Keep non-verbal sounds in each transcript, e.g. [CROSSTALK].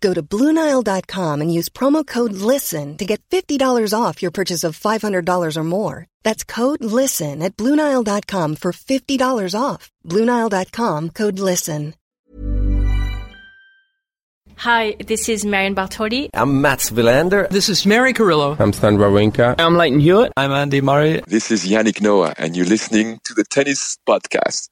Go to BlueNile.com and use promo code LISTEN to get $50 off your purchase of $500 or more. That's code LISTEN at BlueNile.com for $50 off. BlueNile.com code LISTEN. Hi, this is Marion Bartoli. I'm Mats Wilander. This is Mary Carillo. I'm Stan Wawrinka. I'm Lleyton Hewitt. I'm Andy Murray. This is Yannick Noah, and you're listening to the Tennis Podcast.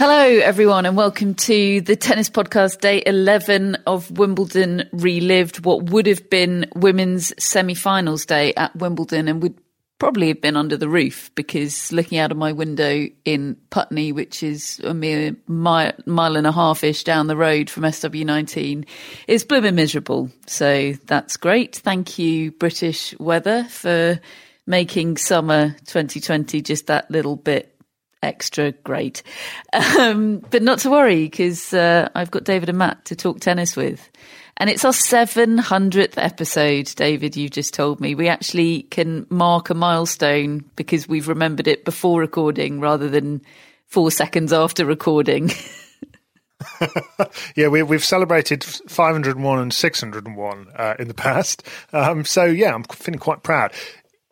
Hello, everyone, and welcome to the Tennis Podcast, day 11 of Wimbledon Relived, what would have been women's semi finals day at Wimbledon and would probably have been under the roof because looking out of my window in Putney, which is a mere mile, mile and a half ish down the road from SW19, is blooming miserable. So that's great. Thank you, British weather, for making summer 2020 just that little bit extra great. Um, but not to worry because uh, I've got David and Matt to talk tennis with. And it's our 700th episode, David, you've just told me. We actually can mark a milestone because we've remembered it before recording rather than four seconds after recording. [LAUGHS] yeah, we, have celebrated 501 and 601 uh, in the past. Um, so, yeah, I'm feeling quite proud.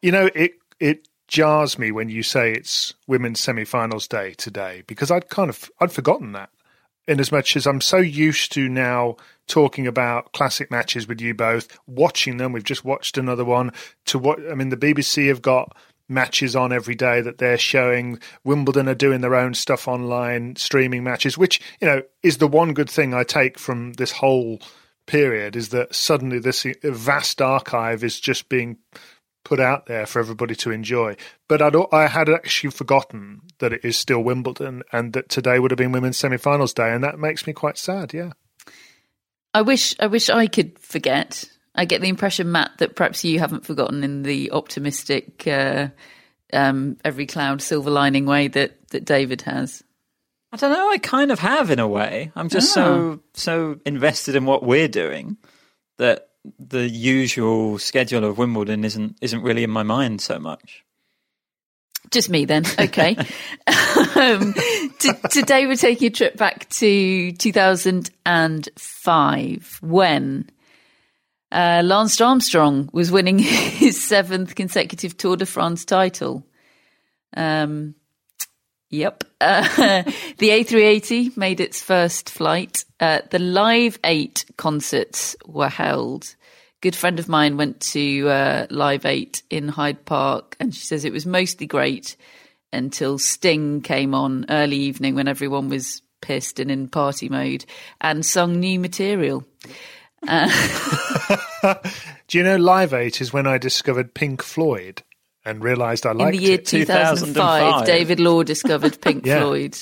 You know, it, it jars me when you say it's women's semi-finals day today because I'd kind of I'd forgotten that. In as much as I'm so used to now talking about classic matches with you both, watching them. We've just watched another one. To what I mean, the BBC have got matches on every day that they're showing. Wimbledon are doing their own stuff online, streaming matches, which you know is the one good thing I take from this whole period is that suddenly this vast archive is just being put out there for everybody to enjoy. But I'd, I had actually forgotten that it is still Wimbledon and that today would have been women's semi-finals day, and that makes me quite sad. Yeah, I wish I wish I could forget. I get the impression, Matt, that perhaps you haven't forgotten in the optimistic, uh, um, every cloud silver lining way that that David has. I don't know. I kind of have in a way. I'm just oh. so so invested in what we're doing that the usual schedule of Wimbledon isn't isn't really in my mind so much. Just me then. Okay. [LAUGHS] um, t- today we're taking a trip back to 2005 when uh, Lance Armstrong was winning [LAUGHS] his seventh consecutive Tour de France title. Um, Yep. Uh, [LAUGHS] the A380 made its first flight. Uh, the Live 8 concerts were held. Good friend of mine went to uh, Live 8 in Hyde Park and she says it was mostly great until Sting came on early evening when everyone was pissed and in party mode and sung new material. Uh, [LAUGHS] [LAUGHS] Do you know Live 8 is when I discovered Pink Floyd? And realised I liked it. In the year it. 2005, 2005, David Law discovered [LAUGHS] Pink yeah. Floyd.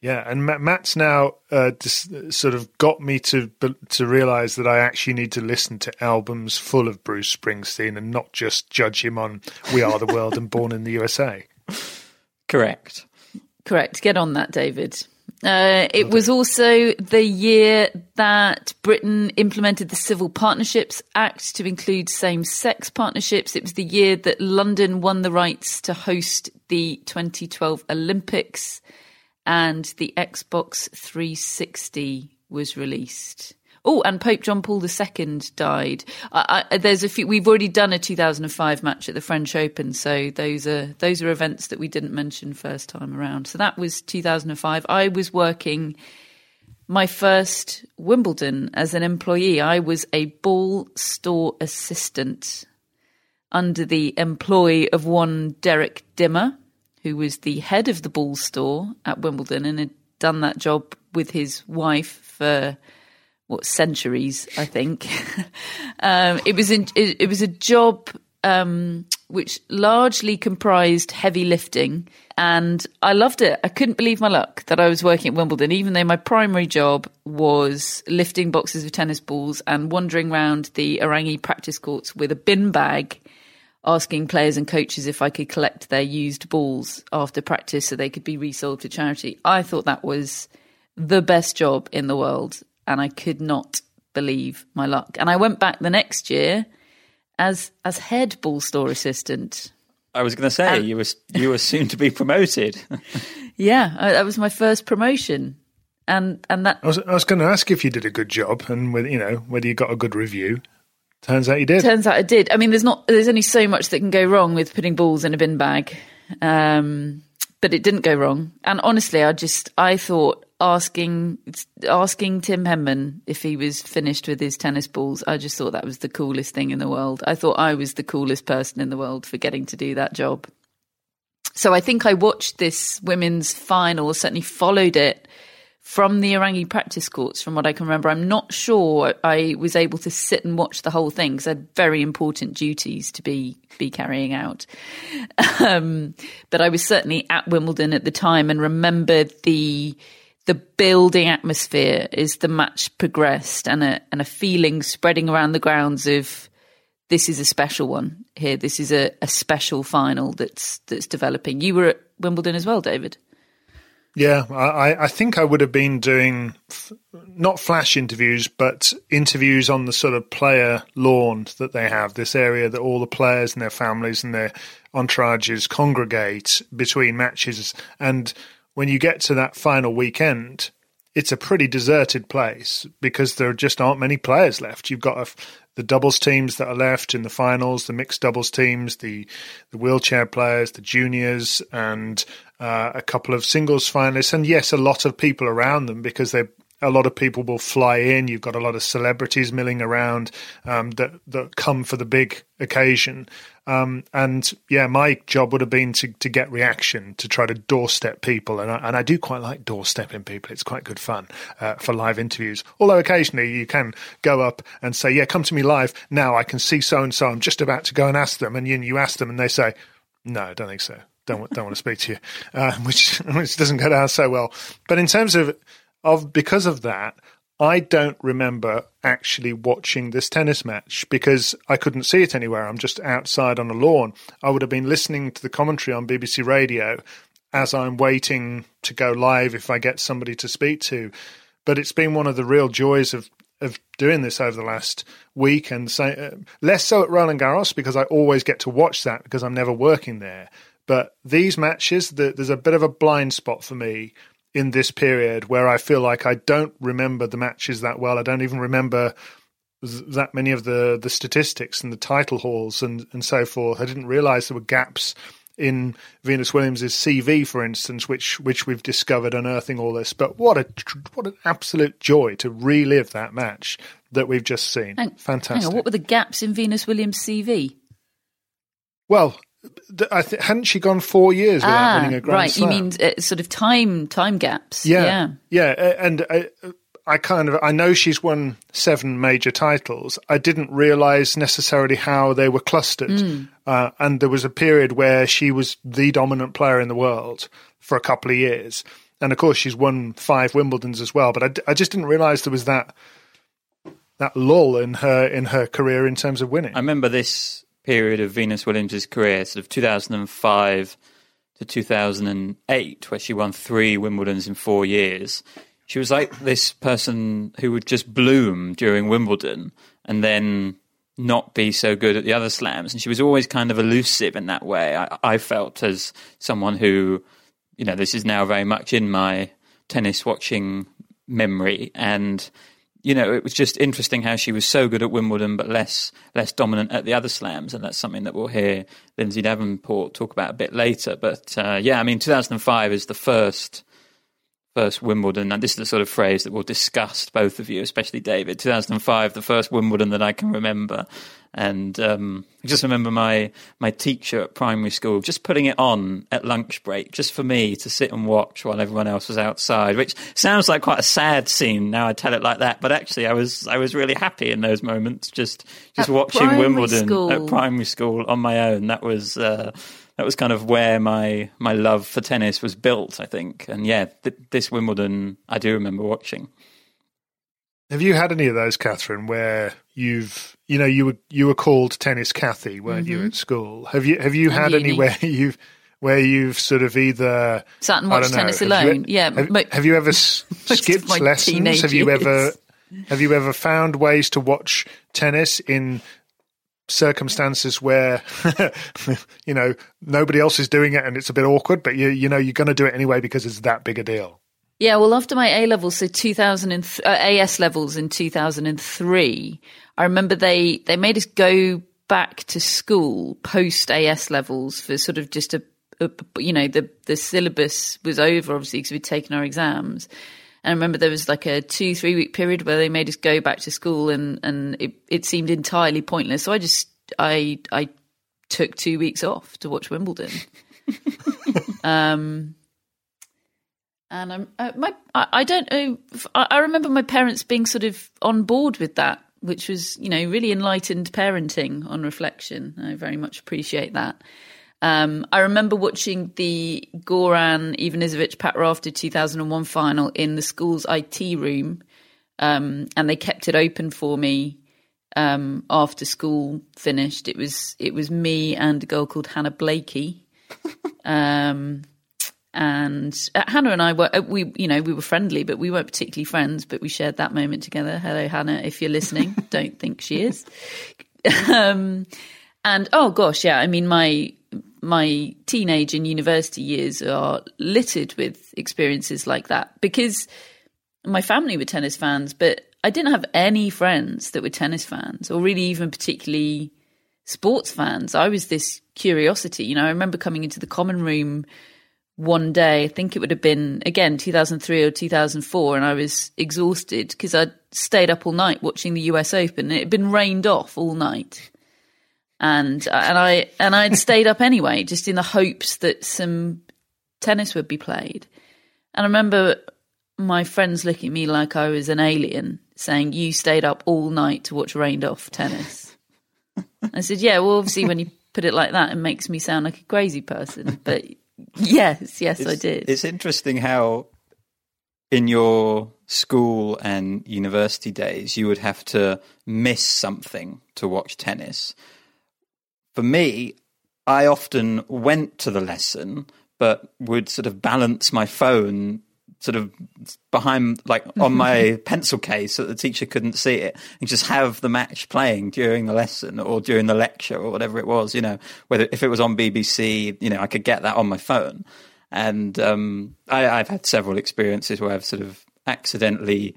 Yeah, and Matt's now uh, just sort of got me to to realise that I actually need to listen to albums full of Bruce Springsteen and not just judge him on "We Are the World" and "Born in the USA." Correct. Correct. Get on that, David. Uh, it was also the year that Britain implemented the Civil Partnerships Act to include same sex partnerships. It was the year that London won the rights to host the 2012 Olympics and the Xbox 360 was released. Oh, and Pope John Paul II died. I, I, there's a few. We've already done a 2005 match at the French Open, so those are those are events that we didn't mention first time around. So that was 2005. I was working my first Wimbledon as an employee. I was a ball store assistant under the employ of one Derek Dimmer, who was the head of the ball store at Wimbledon and had done that job with his wife for what centuries, I think. [LAUGHS] um, it was in, it, it, was a job um, which largely comprised heavy lifting, and I loved it. I couldn't believe my luck that I was working at Wimbledon, even though my primary job was lifting boxes of tennis balls and wandering around the Aorangi practice courts with a bin bag. Asking players and coaches if I could collect their used balls after practice so they could be resold to charity. I thought that was the best job in the world and I could not believe my luck. And I went back the next year as as head ball store assistant. I was going to say you were you were soon to be promoted. [LAUGHS] yeah, that was my first promotion, and and that I was I was going to ask if you did a good job and whether you know whether you got a good review. Turns out you did. Turns out I did. I mean, there's not there's only so much that can go wrong with putting balls in a bin bag. Um, but it didn't go wrong. And honestly, I just I thought asking asking Tim Henman if he was finished with his tennis balls. I just thought that was the coolest thing in the world. I thought I was the coolest person in the world for getting to do that job. So I think I watched this women's final, certainly followed it from the Aorangi practice courts, from what I can remember. I'm not sure I was able to sit and watch the whole thing because I had very important duties to be be carrying out. [LAUGHS] Um, but I was certainly at Wimbledon at the time and remembered the the building atmosphere as the match progressed and a and a feeling spreading around the grounds of this is a special one here. This is a, a special final that's that's developing. You were at Wimbledon as well, David. Yeah, I, I think I would have been doing f- not flash interviews, but interviews on the sort of player lawn that they have, this area that all the players and their families and their entourages congregate between matches. And when you get to that final weekend, it's a pretty deserted place because there just aren't many players left. You've got a, the doubles teams that are left in the finals, the mixed doubles teams, the the wheelchair players, the juniors, and uh, a couple of singles finalists, and yes, a lot of people around them because they a lot of people will fly in. You've got a lot of celebrities milling around um, that that come for the big occasion. Um, and yeah, my job would have been to, to get reaction, to try to doorstep people, and I, and I do quite like doorstepping people. It's quite good fun uh, for live interviews. Although occasionally you can go up and say, "Yeah, come to me live now. I can see so and so. I'm just about to go and ask them." And you, you ask them, and they say, "No, I don't think so. Don't don't want to speak to you," uh, [LAUGHS] which [LAUGHS] which doesn't go down so well. But in terms of of because of that, I don't remember actually watching this tennis match because I couldn't see it anywhere. I'm just outside on a lawn. I would have been listening to the commentary on BBC Radio as I'm waiting to go live if I get somebody to speak to. But it's been one of the real joys of of doing this over the last week, and so, uh, less so at Roland Garros because I always get to watch that because I'm never working there. But these matches, the, there's a bit of a blind spot for me in this period where I feel like I don't remember the matches that well. I don't even remember that many of the the statistics and the title hauls and and so forth. I didn't realize there were gaps in Venus Williams's CV, for instance, which which we've discovered unearthing all this. But what a what an absolute joy to relive that match that we've just seen. Hang, Fantastic. Hang on, what were the gaps in Venus Williams' CV? Well, I th- hadn't she gone four years without ah, winning a Grand right. Slam? Right, you mean uh, sort of time time gaps? Yeah, yeah, yeah. And I, I kind of I know she's won seven major titles. I didn't realize necessarily how they were clustered. Mm. Uh, and there was a period where she was the dominant player in the world for a couple of years, and of course she's won five Wimbledons as well. But I, I just didn't realize there was that that lull in her in her career in terms of winning. I remember this period of Venus Williams' career, sort of 2005 to 2008, where she won three Wimbledons in four years. She was like this person who would just bloom during Wimbledon and then not be so good at the other slams. And she was always kind of elusive in that way. I, I felt as someone who, you know, this is now very much in my tennis watching memory. And you know, it was just interesting how she was so good at Wimbledon, but less less dominant at the other slams, and that's something that we'll hear Lindsay Davenport talk about a bit later. But uh, yeah, I mean, 2005 is the first first Wimbledon, and this is the sort of phrase that will disgust both of you, especially David. 2005, the first Wimbledon that I can remember, and um, I just remember my my teacher at primary school just putting it on at lunch break, just for me to sit and watch while everyone else was outside. Which sounds like quite a sad scene now I tell it like that, but actually I was I was really happy in those moments, just just At watching Wimbledon school? at primary school on my own. That was. Uh, that was kind of where my, my love for tennis was built, I think. And yeah, th- this Wimbledon I do remember watching. Have you had any of those, Catherine, where you've you know you were you were called tennis Cathy, weren't you mm-hmm. at school? Have you have you And had any where [LAUGHS] you've where you've sort of either Sat and watched know, tennis have you- alone. yeah, Have, mo- have you ever [LAUGHS] skipped lessons? Have you ever have you ever found ways to watch tennis in circumstances where [LAUGHS] you know nobody else is doing it and it's a bit awkward, but you you know you're going to do it anyway because it's that big a deal. Yeah, well, after my A levels, so 2000 and th- uh, AS levels in 2003, I remember they they made us go back to school post AS levels for sort of just a, a you know the the syllabus was over obviously because we'd taken our exams. And I remember there was like a two three week period where they made us go back to school and and it, it seemed entirely pointless. So I just I I took two weeks off to watch Wimbledon. [LAUGHS] um and I'm, uh, my, I, I don't know. I, I remember my parents being sort of on board with that, which was, you know, really enlightened parenting on reflection. I very much appreciate that. Um, I remember watching the Goran Ivanisevic Pat Rafter 2001 final in the school's IT room, um, and they kept it open for me um, after school finished. It was it was me and a girl called Hannah Blakey. [LAUGHS] Um, and uh, Hannah and I were uh, we you know we were friendly, but we weren't particularly friends. But we shared that moment together. Hello, Hannah, if you're listening, [LAUGHS] don't think she is. [LAUGHS] um, and oh gosh, yeah, I mean my my teenage and university years are littered with experiences like that because my family were tennis fans, but I didn't have any friends that were tennis fans or really even particularly sports fans. I was this curiosity. You know, I remember coming into the common room one day, I think it would have been again 2003 or 2004, and I was exhausted because I'd stayed up all night watching the US Open. It had been rained off all night. And uh, and I and I'd stayed up anyway, just in the hopes that some tennis would be played. And I remember my friends looking at me like I was an alien, saying, "You stayed up all night to watch rained off tennis." I said, "Yeah, well, obviously, when you put it like that, it makes me sound like a crazy person." But yes, yes, I did. It's interesting how in your school and university days you would have to miss something to watch tennis. For me, I often went to the lesson but would sort of balance my phone sort of behind like on my pencil case so that the teacher couldn't see it and just have the match playing during the lesson or during the lecture or whatever it was you know whether if it was on bbc you know i could get that on my phone. And um, I, i've had several experiences where i've sort of accidentally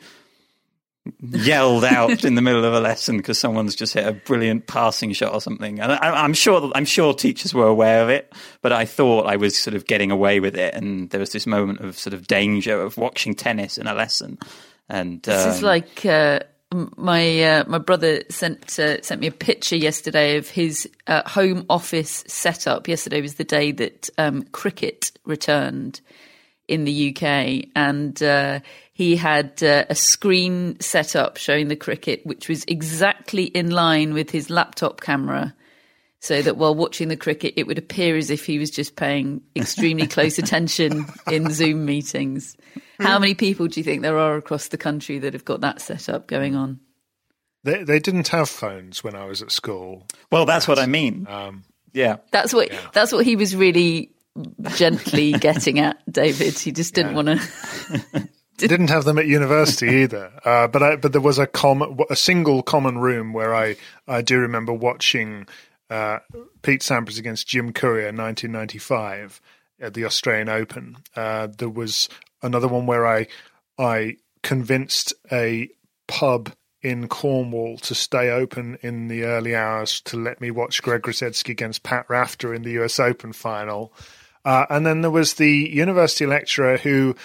yelled out in the middle of a lesson because someone's just hit a brilliant passing shot or something. And I, I'm sure I'm sure teachers were aware of it, but I thought I was sort of getting away with it, and there was this moment of sort of danger of watching tennis in a lesson. And This is um, like uh, my uh, my brother sent uh, sent me a picture yesterday of his uh, home office setup. Yesterday was the day that um, cricket returned in the UK, and uh, he had uh, a screen set up showing the cricket, which was exactly in line with his laptop camera. So that while watching the cricket, it would appear as if he was just paying extremely close [LAUGHS] attention in Zoom meetings. How many people do you think there are across the country that have got that set up going on? They they didn't have phones when I was at school. well, that's what I mean. Um, yeah. That's what that's what he was really gently [LAUGHS] getting at, David. He just didn't want to. [LAUGHS] [LAUGHS] didn't have them at university either. Uh, but I, but there was a common, a single common room where I, I do remember watching uh, Pete Sampras against Jim Courier, 1995, at the Australian Open. Uh, there was another one where I I convinced a pub in Cornwall to stay open in the early hours to let me watch Greg Rusedski against Pat Rafter in the US Open final. Uh, and then there was the university lecturer who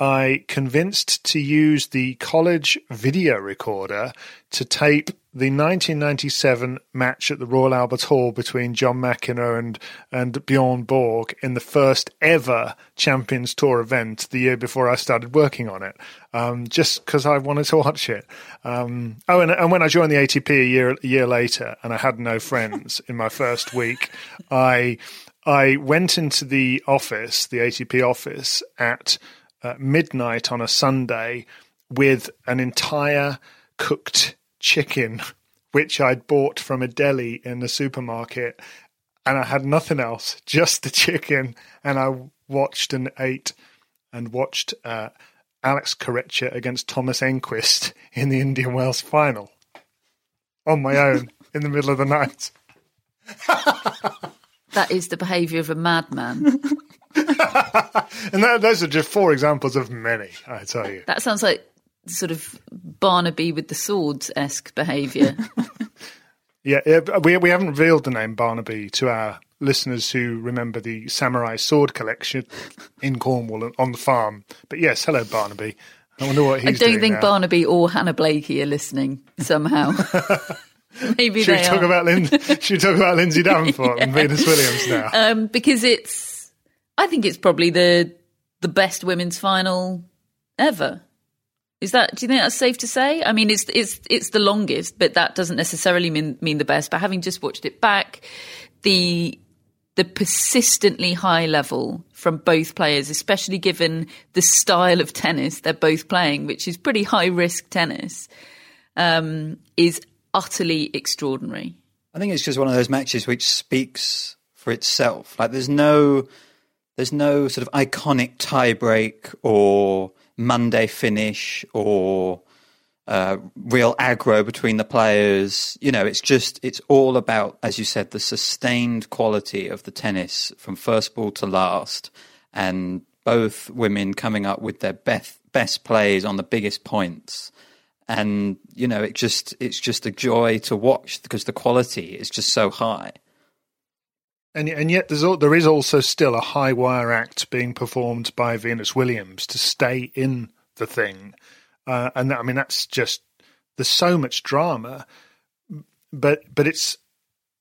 I convinced to use the college video recorder to tape the 1997 match at the Royal Albert Hall between John McEnroe and, and Bjorn Borg in the first ever Champions Tour event the year before I started working on it, um, just because I wanted to watch it. Um, oh, and, and when I joined the ATP a year, a year later and I had no friends in my first week, I I went into the office, the ATP office, at uh, midnight on a Sunday with an entire cooked chicken, which I'd bought from a deli in the supermarket. And I had nothing else, just the chicken. And I watched and ate and watched uh, Alex Corretja against Thomas Enqvist in the Indian Wells final on my own in the middle of the night. [LAUGHS] That is the behaviour of a madman. [LAUGHS] [LAUGHS] and that, those are just four examples of many, I tell you. that sounds like sort of Barnaby with the swords esque behaviour. [LAUGHS] Yeah, yeah, we we haven't revealed the name Barnaby to our listeners who remember the samurai sword collection in Cornwall on the farm. But yes, hello Barnaby. I wonder what he's doing. I don't think now. Barnaby or Hannah Blakey are listening somehow. [LAUGHS] Maybe Should we they talk are. about Lin- should we talk about Lindsay Davenport and Venus Williams now? um, because it's, I think it's probably the the best women's final ever. Is that? Do you think that's safe to say? I mean, it's it's it's the longest, but that doesn't necessarily mean mean the best. But having just watched it back, the the persistently high level from both players, especially given the style of tennis they're both playing, which is pretty high risk tennis, um, is utterly extraordinary. I think it's just one of those matches which speaks for itself. Like there's no there's no sort of iconic tiebreak or Monday finish or uh, real aggro between the players. You know, it's just it's all about, as you said, the sustained quality of the tennis from first ball to last, and both women coming up with their best best plays on the biggest points. And you know, it just it's just a joy to watch because the quality is just so high. And and yet there's al- there is also still a high wire act being performed by Venus Williams to stay in the thing, uh, and that, I mean that's just there's so much drama, but but it's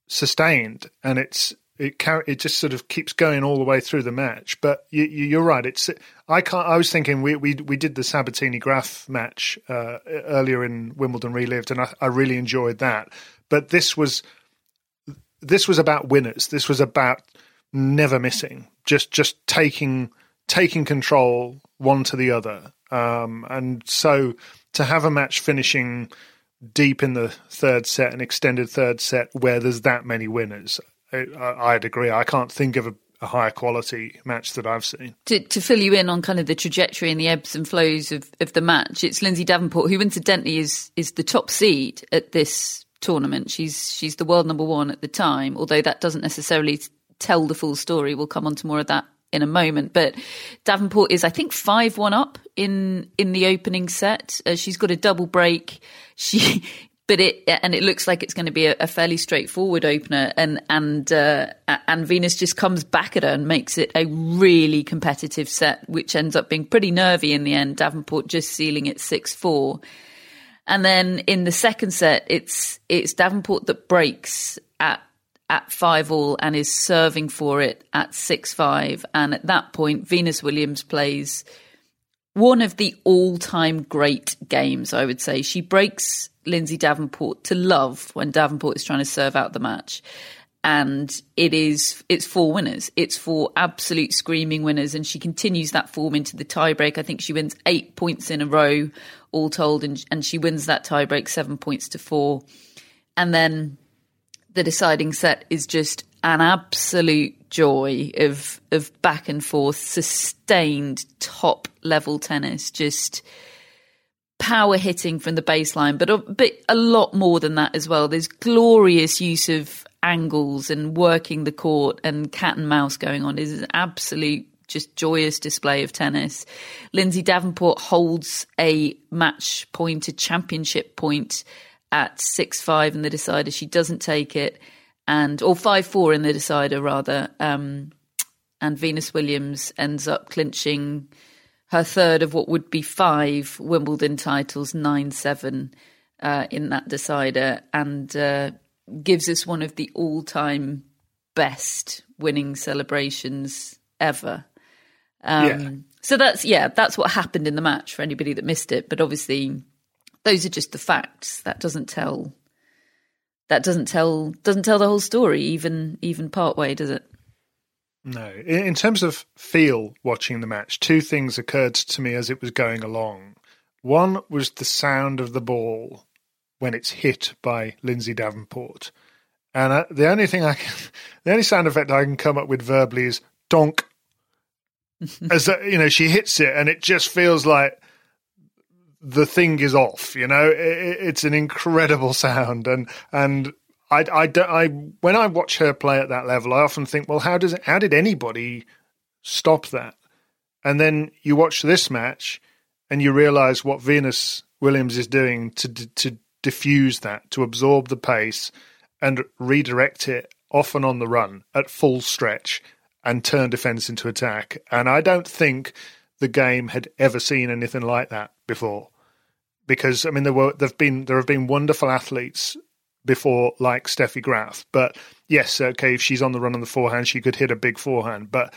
sustained and it's it car- it just sort of keeps going all the way through the match. But you, you, you're right. It's I can't. I was thinking we we we did the Sabatini Graf match uh, earlier in Wimbledon relived, and I, I really enjoyed that. But this was this was about winners. This was about never missing, just just taking taking control one to the other. Um, and so to have a match finishing deep in the third set, an extended third set, where there's that many winners, I, I'd agree. I can't think of a, a higher quality match that I've seen. to, to fill you in on kind of the trajectory and the ebbs and flows of, of the match, it's Lindsay Davenport, who incidentally is is the top seed at this tournament. She's she's the world number one at the time, although that doesn't necessarily tell the full story. We'll come on to more of that in a moment. But Davenport is, I think, five one up in in the opening set. Uh, she's got a double break. [LAUGHS] She. But it and it looks like it's going to be a, a fairly straightforward opener, and and uh, and Venus just comes back at her and makes it a really competitive set, which ends up being pretty nervy in the end. Davenport just sealing it six four, and then in the second set, it's it's Davenport that breaks at at five all and is serving for it at six five, and at that point, Venus Williams plays one of the all-time great games. I would say she breaks Lindsay Davenport to love when Davenport is trying to serve out the match. And it is, it's four winners. It's four absolute screaming winners. And she continues that form into the tiebreak. I think she wins eight points in a row, all told. And, and she wins that tiebreak seven points to four. And then the deciding set is just an absolute joy of of back and forth, sustained top level tennis, just power hitting from the baseline, but but a lot more than that as well. There's glorious use of angles and working the court and cat and mouse going on. Is an absolute just joyous display of tennis. Lindsay Davenport holds a match point, a championship point at 6 5 in the decider. She doesn't take it, and or 5 4 in the decider, rather. Um, and Venus Williams ends up clinching her third of what would be five Wimbledon titles, 9 7 uh, in that decider, and uh, gives us one of the all time best winning celebrations ever. Um, Yeah. So that's yeah, that's what happened in the match for anybody that missed it. But obviously, those are just the facts. That doesn't tell. That doesn't tell doesn't tell the whole story, even even part way, does it? No. In, in terms of feel watching the match, two things occurred to me as it was going along. One was the sound of the ball when it's hit by Lindsay Davenport. And uh, the only thing I can, [LAUGHS] the only sound effect I can come up with verbally is donk. [LAUGHS] As uh, you know, she hits it and it just feels like the thing is off. You know, it, it- it's an incredible [LAUGHS] sound, and and I, I, I when I watch her play at that level, I often think, well, how does how did anybody stop that? And then you watch this match, and you realize what Venus Williams is doing to to diffuse that, to absorb the pace, and redirect it off and on the run at full stretch, and turn defense into attack. And I don't think the game had ever seen anything like that before because I mean there were there've been there have been wonderful athletes before like Steffi Graf, but yes, uh, okay, if she's on the run on the forehand, she could hit a big forehand, but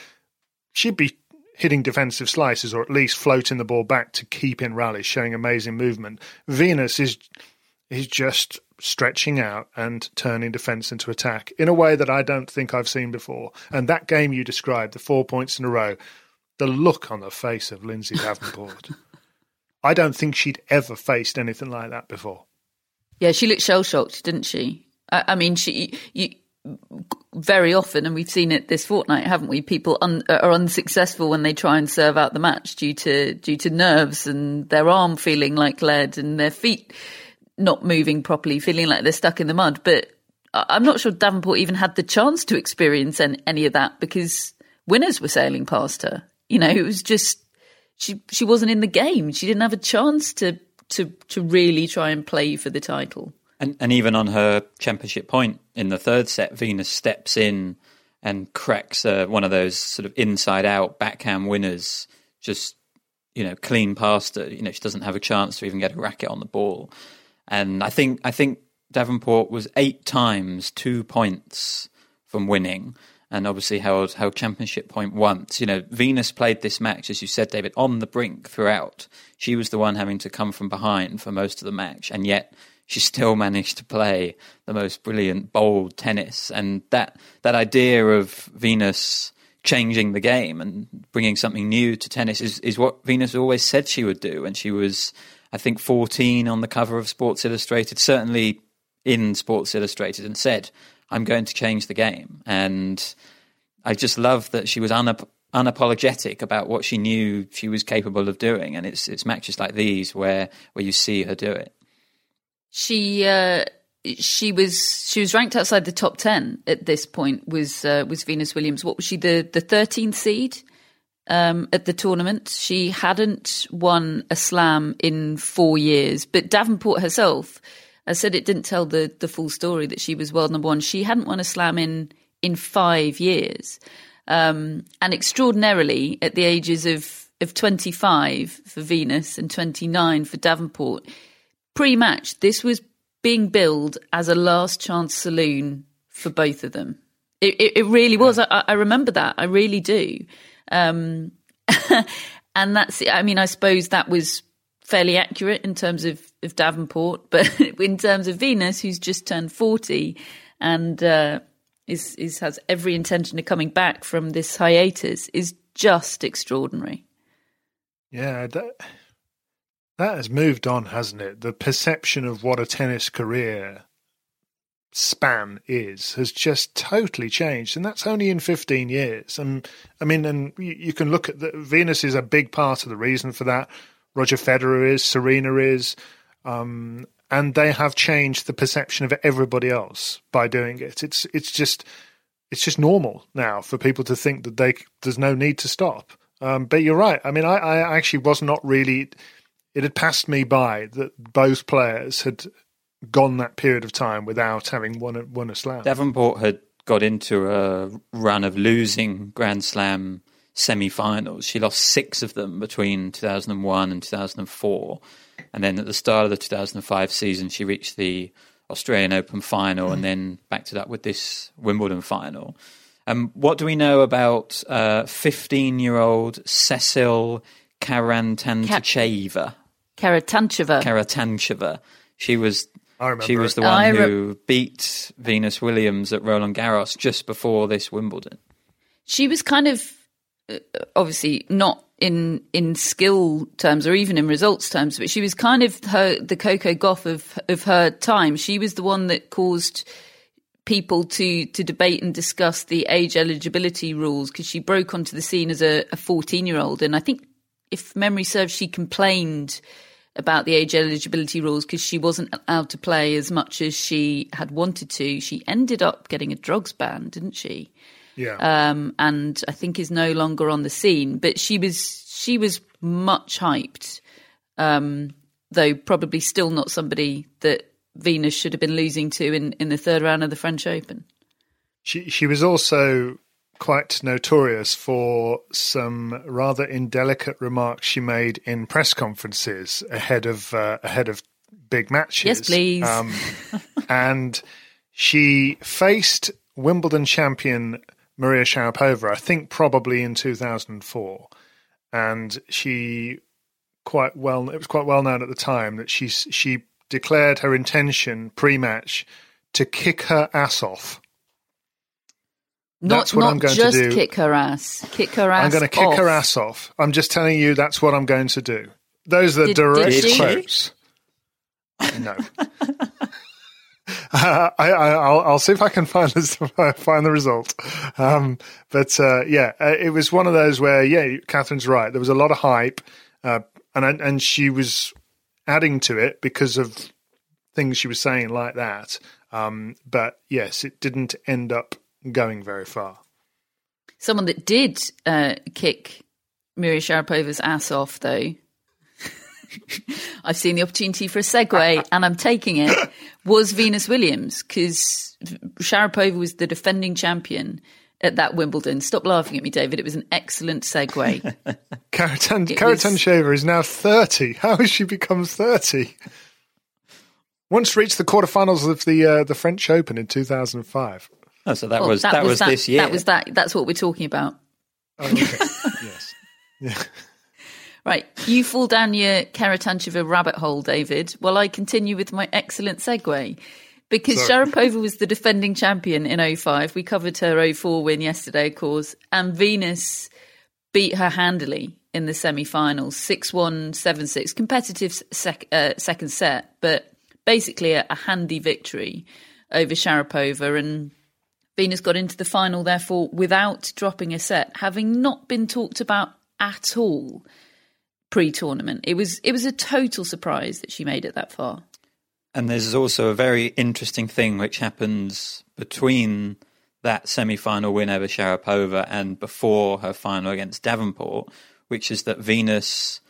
she'd be hitting defensive slices or at least floating the ball back to keep in rallies, showing amazing movement. Venus is is just stretching out and turning defense into attack in a way that I don't think I've seen before. And that game you described, the four points in a row, the look on the face of Lindsay [LAUGHS] Davenport. I don't think she'd ever faced anything like that before. Yeah, she looked shell shocked, didn't she? I, I mean, she you very often, and we've seen it this fortnight, haven't we? People un, are unsuccessful when they try and serve out the match due to due to nerves and their arm feeling like lead and their feet not moving properly, feeling like they're stuck in the mud. But I'm not sure Davenport even had the chance to experience any, any of that because winners were sailing past her. You know, it was just she she wasn't in the game. She didn't have a chance to to to really try and play for the title. And, and even on her championship point in the third set, Venus steps in and cracks uh, one of those sort of inside out backhand winners, just, you know, clean past her. You know, she doesn't have a chance to even get a racket on the ball. And I think, I think Davenport was eight times two points from winning and obviously held, held championship point once. You know, Venus played this match, as you said, David, on the brink throughout. She was the one having to come from behind for most of the match, and yet she still [LAUGHS] managed to play the most brilliant, bold tennis. And that that idea of Venus changing the game and bringing something new to tennis is, is what Venus always said she would do. And she was, I think, 14 on the cover of Sports Illustrated, certainly in Sports Illustrated, and said, I'm going to change the game. And I just love that she was unap- unapologetic about what she knew she was capable of doing. And it's, it's matches like these where, where you see her do it. She uh, she was she was ranked outside the top ten at this point. Was uh, was Venus Williams? What was she the the thirteenth seed um, at the tournament? She hadn't won a slam in four years, but Davenport herself. I said it didn't tell the the full story that she was world number one. She hadn't won a slam in in five years, um, and extraordinarily at the ages of of 25 for Venus and 29 for Davenport pre-match, this was being billed as a last chance saloon for both of them. It, it, it really was. I, I remember that. I really do. Um, [LAUGHS] and that's. I mean, I suppose that was fairly accurate in terms of, of Davenport, [LAUGHS] but in terms of Venus, who's just turned forty and uh, is is has every intention of coming back from this hiatus, is just extraordinary. Yeah, that, that has moved on, hasn't it? The perception of what a tennis career span is has just totally changed, and that's only in 15 years. And I mean, and you, you can look at the Venus is a big part of the reason for that. Roger Federer is, Serena is, um, and they have changed the perception of everybody else by doing it. It's it's just it's just normal now for people to think that they there's no need to stop. Um, but you're right. I mean, I, I actually was not really. It had passed me by that both players had gone that period of time without having won a, won a slam. Davenport had got into a run of losing Grand Slam semi-finals. She lost six of them between 2001 and 2004, and then at the start of the 2005 season, she reached the Australian Open final, and then backed it up with this Wimbledon final. Um, what do we know about 15-year-old Sesil Karatantcheva? Karatancheva. Karatantcheva. She was I remember. she was the it. one re- who beat Venus Williams at Roland Garros just before this Wimbledon. she was kind of uh, obviously not in in skill terms or even in results terms, but she was kind of her the Coco Gauff of of her time. She was the one that caused people to to debate and discuss the age eligibility rules because she broke onto the scene as a 14 year old, and I think if memory serves, she complained about the age eligibility rules because she wasn't allowed to play as much as she had wanted to. She ended up getting a drugs ban, didn't she? yeah. um, and I think is no longer on the scene. But she was she was much hyped, um, though probably still not somebody that Venus should have been losing to in, in the third round of the French Open. She she was also quite notorious for some rather indelicate remarks she made in press conferences ahead of uh, ahead of big matches. Yes, please. Um, and she faced Wimbledon champion Maria Sharapova, I think probably in 2004, and she quite well it was quite well known at the time that she she declared her intention pre-match to kick her ass off. Not That's what not I'm going to do just kick her ass, kick her ass. I'm going to kick off. her ass off. I'm just telling you that's what I'm going to do. Those are the Did- direct did quotes. No. Uh, [LAUGHS] I, I, I'll, I'll see if I can find this, [LAUGHS] find the result. Um, but uh, yeah, uh, it was one of those where yeah, Catherine's right. There was a lot of hype, uh, and and she was adding to it because of things she was saying like that. Um, but yes, it didn't end up going very far. Someone that did uh, kick Maria Sharapova's ass off, though. [LAUGHS] I've seen the opportunity for a segue, and I'm taking it. Was Venus Williams because Sharapova was the defending champion at that Wimbledon. Stop laughing at me, David. It was an excellent segue. [LAUGHS] Karatan Karatan was- Shaver is now 30. How has she become 30? Once reached the quarterfinals of the uh, the French Open in 2005. Oh, so that Well, was that, was, that, this year. That was that. That's what we're talking about. Oh, okay. [LAUGHS] yes. [LAUGHS] Right, you fall down your Karatantcheva rabbit hole, David, while I continue with my excellent segue. Because Sorry. Sharapova was the defending champion in 05. We covered her 04 win yesterday, of course. And Venus beat her handily in the semi finals 6 1, 7 6. Competitive sec- uh, second set, but basically a, a handy victory over Sharapova. And Venus got into the final, therefore, without dropping a set, having not been talked about at all pre-tournament. It was it was a total surprise that she made it that far. And there's also a very interesting thing which happens between that semi-final win over Sharapova and before her final against Davenport, which is that Venus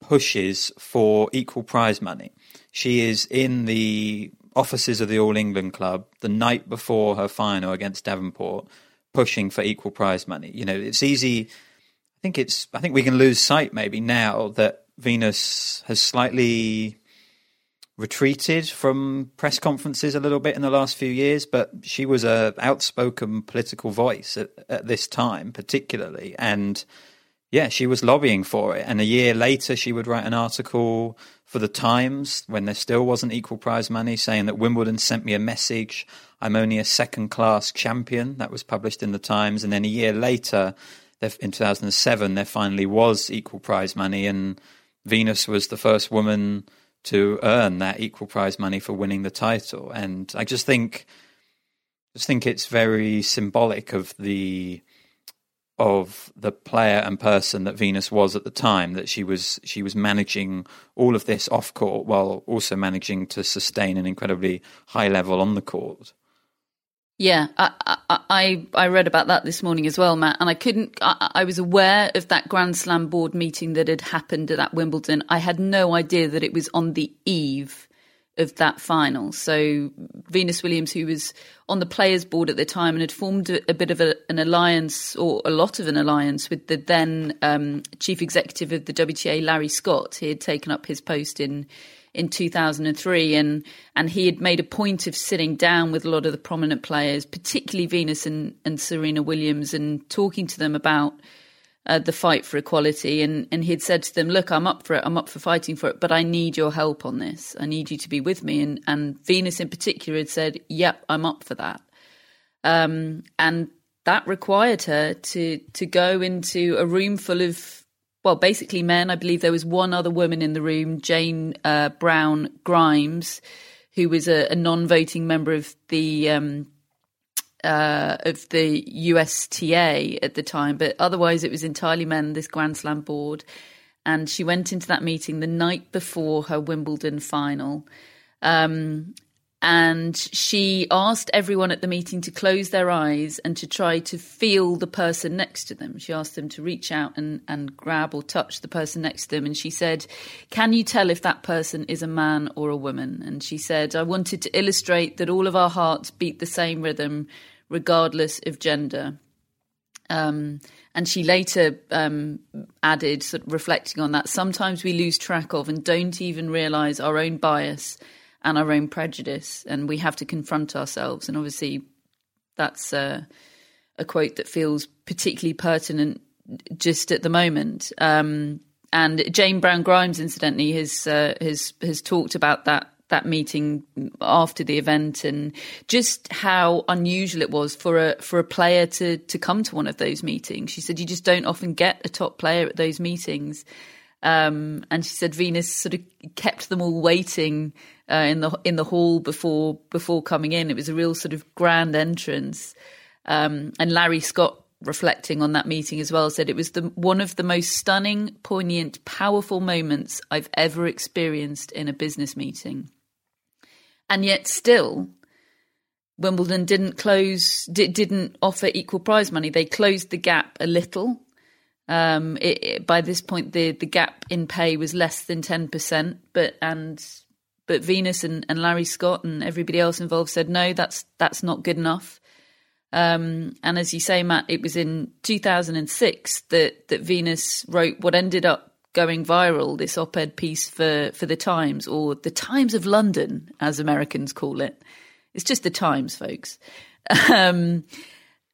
pushes for equal prize money. She is in the offices of the All England Club the night before her final against Davenport, pushing for equal prize money. You know, it's easy. I think it's. I think we can lose sight maybe now that Venus has slightly retreated from press conferences a little bit in the last few years, but she was a outspoken political voice at, at this time, particularly, and yeah, she was lobbying for it. And a year later, she would write an article for the Times when there still wasn't equal prize money, saying that Wimbledon sent me a message. I'm only a second class champion. That was published in the Times. And then a year later, in 2007, there finally was equal prize money, and Venus was the first woman to earn that equal prize money for winning the title. And I just think, just think it's very symbolic of the of the player and person that Venus was at the time that she was she was managing all of this off court while also managing to sustain an incredibly high level on the court. Yeah, I, I I read about that this morning as well, Matt, and I couldn't. I, I, was aware of that Grand Slam board meeting that had happened at Wimbledon. I had no idea that it was on the eve of that final. So Venus Williams, who was on the players' board at the time and had formed a, a bit of a, an alliance or a lot of an alliance with the then um, chief executive of the WTA, Larry Scott. He had taken up his post in in 2003 and and he had made a point of sitting down with a lot of the prominent players particularly Venus and, and Serena Williams and talking to them about uh, the fight for equality and and he'd said to them look I'm up for it. I'm up for fighting for it but I need your help on this. I need you to be with me. And and Venus in particular had said yep I'm up for that. Um, and that required her to to go into a room full of well, basically men. I believe there was one other woman in the room, Jane uh, Brown Grimes, who was a, a non-voting member of the um, uh, of the USTA at the time, but otherwise it was entirely men. This Grand Slam board, and she went into that meeting the night before her Wimbledon final. Um, and she asked everyone at the meeting to close their eyes and to try to feel the person next to them. She asked them to reach out and, and grab or touch the person next to them. And she said, Can you tell if that person is a man or a woman? And she said, I wanted to illustrate that all of our hearts beat the same rhythm, regardless of gender. Um, and she later um, added, sort of reflecting on that, sometimes we lose track of and don't even realize our own bias and our own prejudice, and we have to confront ourselves. And obviously, that's a quote that feels particularly pertinent just at the moment. Um, and Jane Brown Grimes, incidentally, has uh, has has talked about that that meeting after the event and just how unusual it was for a for a player to to come to one of those meetings. She said you just don't often get a top player at those meetings. Um, and she said Venus sort of kept them all waiting uh, in the in the hall before before coming in. It was a real sort of grand entrance. Um, and Larry Scott, reflecting on that meeting as well, said it was the one of the most stunning, poignant, powerful moments I've ever experienced in a business meeting. And yet, still, Wimbledon didn't close, didn't offer equal prize money. They closed the gap a little. Um, it, it, by this point, the the gap in pay was less than ten percent, but and but Venus and, and Larry Scott and everybody else involved said no, that's that's not good enough. Um, and as you say, Matt, it was in 2006 that that Venus wrote what ended up going viral. This op-ed piece for for the Times or the Times of London, as Americans call it. It's just the Times, folks. Um,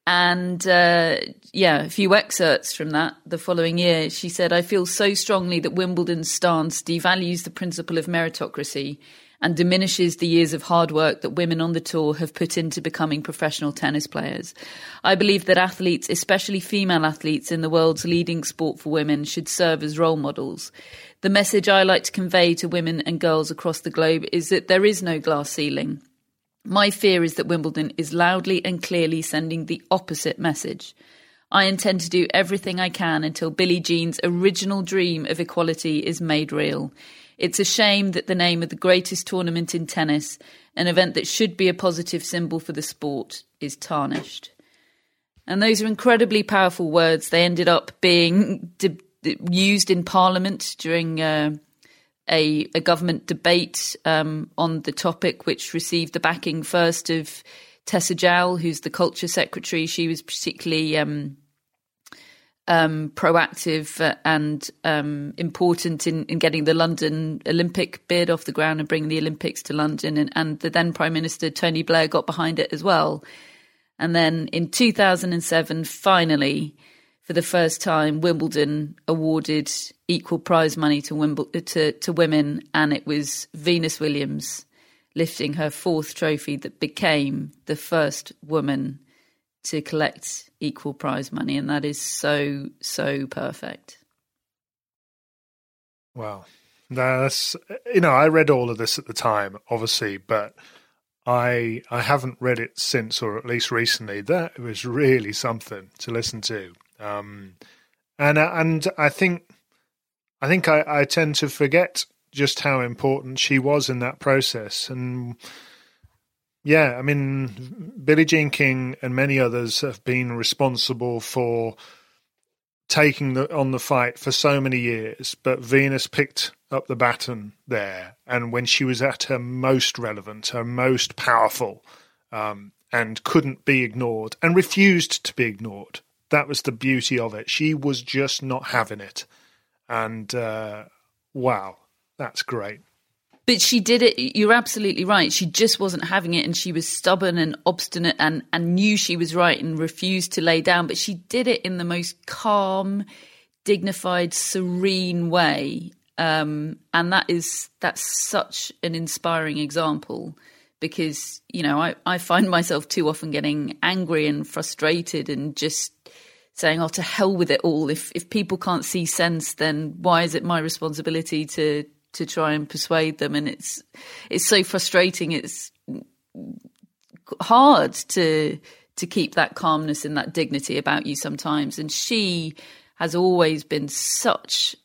and uh, yeah, a few excerpts from that the following year. She said, I feel so strongly that Wimbledon's stance devalues the principle of meritocracy and diminishes the years of hard work that women on the tour have put into becoming professional tennis players. I believe that athletes, especially female athletes in the world's leading sport for women, should serve as role models. The message I like to convey to women and girls across the globe is that there is no glass ceiling. My fear is that Wimbledon is loudly and clearly sending the opposite message. I intend to do everything I can until Billie Jean's original dream of equality is made real. It's a shame that the name of the greatest tournament in tennis, an event that should be a positive symbol for the sport, is tarnished. And those are incredibly powerful words. They ended up being de- used in Parliament during uh, a, a government debate um, on the topic, which received the backing first of Tessa Jowell, who's the culture secretary. She was particularly um, um, proactive and um, important in, in, getting the London Olympic bid off the ground and bringing the Olympics to London. And, and the then Prime Minister Tony Blair got behind it as well. And then in 2007, finally, for the first time, Wimbledon awarded equal prize money to, Wimble- to, to women, and it was Venus Williams lifting her fourth trophy that became the first woman to collect equal prize money, and that is so so perfect. Wow, that's you know I read all of this at the time, obviously, but I I haven't read it since, or at least recently. That was really something to listen to. Um, and and I think I think I, I tend to forget just how important she was in that process. And yeah, I mean, Billie Jean King and many others have been responsible for taking the, on the fight for so many years, but Venus picked up the baton there, and when she was at her most relevant, her most powerful, um, and couldn't be ignored, and refused to be ignored. That was the beauty of it. She was just not having it, and uh, wow, that's great. But she did it. You're absolutely right. She just wasn't having it, and she was stubborn and obstinate, and and knew she was right and refused to lay down. But she did it in the most calm, dignified, serene way, um, and that is that's such an inspiring example because you know I, I find myself too often getting angry and frustrated and just saying, "Oh, to hell with it all! If if people can't see sense, then why is it my responsibility to to try and persuade them?" And it's it's so frustrating. It's hard to to keep that calmness and that dignity about you sometimes. And she has always been such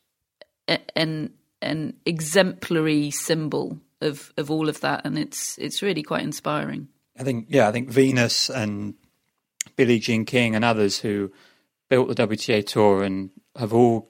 an an exemplary symbol of of all of that, and it's it's really quite inspiring. I think yeah, I think Venus and Billie Jean King and others who built the WTA tour and have all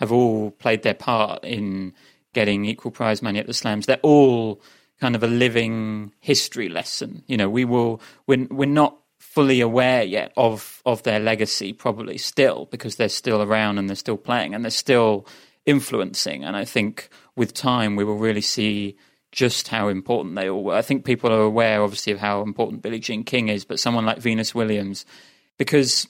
have all played their part in getting equal prize money at the slams. They're all kind of a living history lesson. You know, we will we're, we're not fully aware yet of of their legacy probably still because they're still around and they're still playing and they're still influencing and I think with time we will really see just how important they all were. I think people are aware, obviously, of how important Billie Jean King is, but someone like Venus Williams, because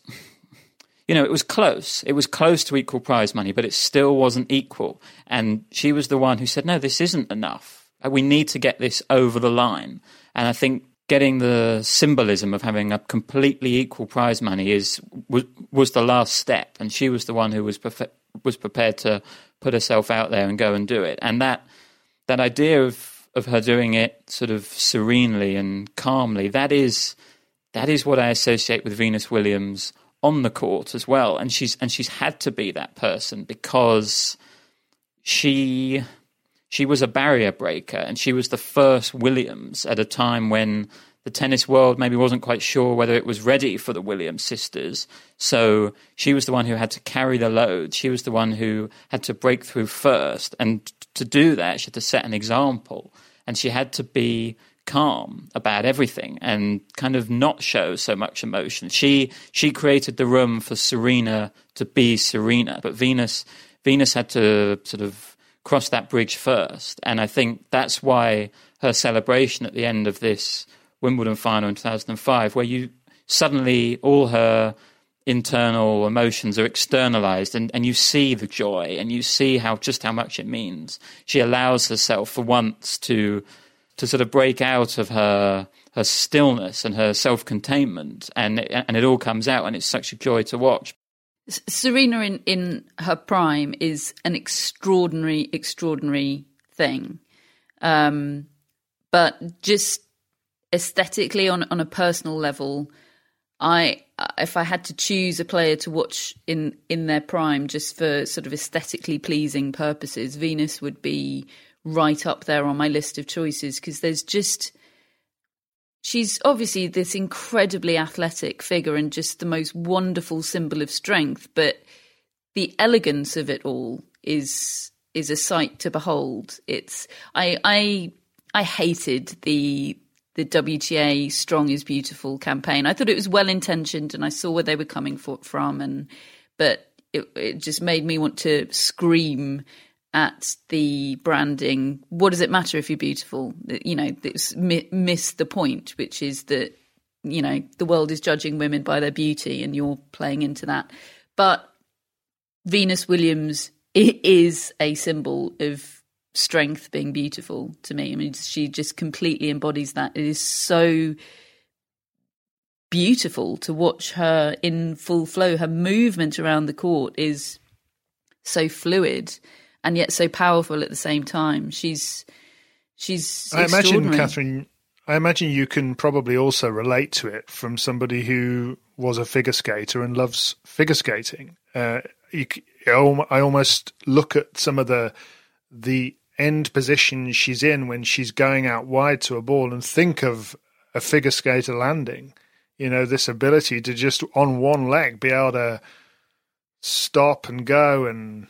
you know, it was close. It was close to equal prize money, but it still wasn't equal. And she was the one who said, no, this isn't enough. Uh, we need to get this over the line. And I think getting the symbolism of having a completely equal prize money is was, was the last step. And she was the one who was was prepared to put herself out there and go and do it. And that that idea of of her doing it sort of serenely and calmly. That is that is what I associate with Venus Williams on the court as well. And she's and she's had to be that person because she she was a barrier breaker and she was the first Williams at a time when the tennis world maybe wasn't quite sure whether it was ready for the Williams sisters. So she was the one who had to carry the load. She was the one who had to break through first. And to do that, she had to set an example. And she had to be calm about everything and kind of not show so much emotion. She she created the room for Serena to be Serena, but Venus Venus had to sort of cross that bridge first. And I think that's why her celebration at the end of this Wimbledon final in 2005, where you suddenly all her internal emotions are externalized and, and you see the joy and you see how just how much it means. She allows herself for once to to sort of break out of her her stillness and her self containment and and it all comes out and it's such a joy to watch. Serena in, in her prime is an extraordinary, extraordinary thing. Um, but just aesthetically on on a personal level, I if I had to choose a player to watch in in their prime just for sort of aesthetically pleasing purposes, Venus would be right up there on my list of choices because there's just she's obviously this incredibly athletic figure and just the most wonderful symbol of strength, but the elegance of it all is is a sight to behold. It's I I I hated the the WTA "Strong is Beautiful" campaign. I thought it was well intentioned, and I saw where they were coming from, and but it, it just made me want to scream at the branding. What does it matter if you're beautiful? You know, it's miss the point, which is that you know the world is judging women by their beauty, and you're playing into that. But Venus Williams is a symbol of strength being beautiful to me. I mean, she just completely embodies that. It is so beautiful to watch her in full flow. Her movement around the court is so fluid and yet so powerful at the same time. She's she's. I imagine, Catherine. I imagine you can probably also relate to it from somebody who was a figure skater and loves figure skating. Uh, you, I almost look at some of the the end position she's in when she's going out wide to a ball and think of a figure skater landing. You know, this ability to just on one leg be able to stop and go and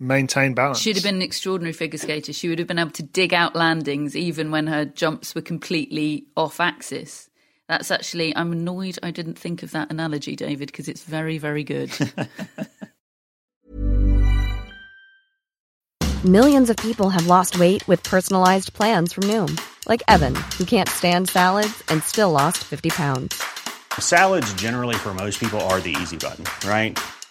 maintain balance. She'd have been an extraordinary figure skater. She would have been able to dig out landings even when her jumps were completely off axis. That's actually, I'm annoyed I didn't think of that analogy, David, because it's very, very good. [LAUGHS] Millions of people have lost weight with personalized plans from Noom, like Evan, who can't stand salads and still lost 50 pounds. Salads, generally, for most people, are the easy button, right?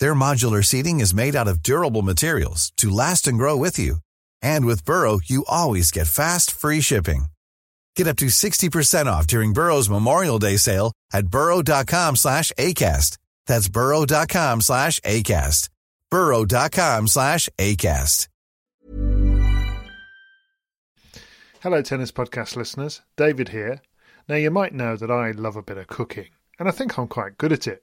Their modular seating is made out of durable materials to last and grow with you. And with Burrow, you always get fast, free shipping. Get up to 60% off during Burrow's Memorial Day sale at burrow.com slash ACAST. That's burrow.com slash ACAST. burrow.com slash ACAST. Hello, Tennis Podcast listeners. David here. Now, you might know that I love a bit of cooking, and I think I'm quite good at it.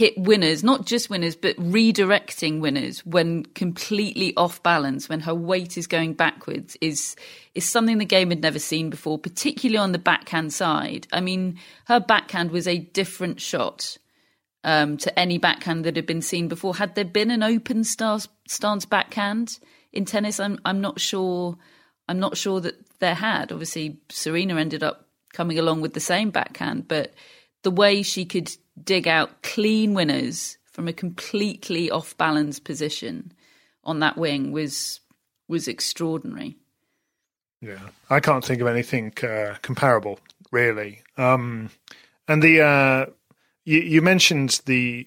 hit winners, not just winners, but redirecting winners when completely off balance, when her weight is going backwards, is is something the game had never seen before, particularly on the backhand side. I mean, her backhand was a different shot um, to any backhand that had been seen before. Had there been an open stance, stance backhand in tennis, I'm I'm not sure. I'm not sure that there had. Obviously, Serena ended up coming along with the same backhand, but the way she could dig out clean winners from a completely off balance position on that wing was was extraordinary. Yeah, I can't think of anything uh, comparable, really. Um, and the uh, you, you mentioned the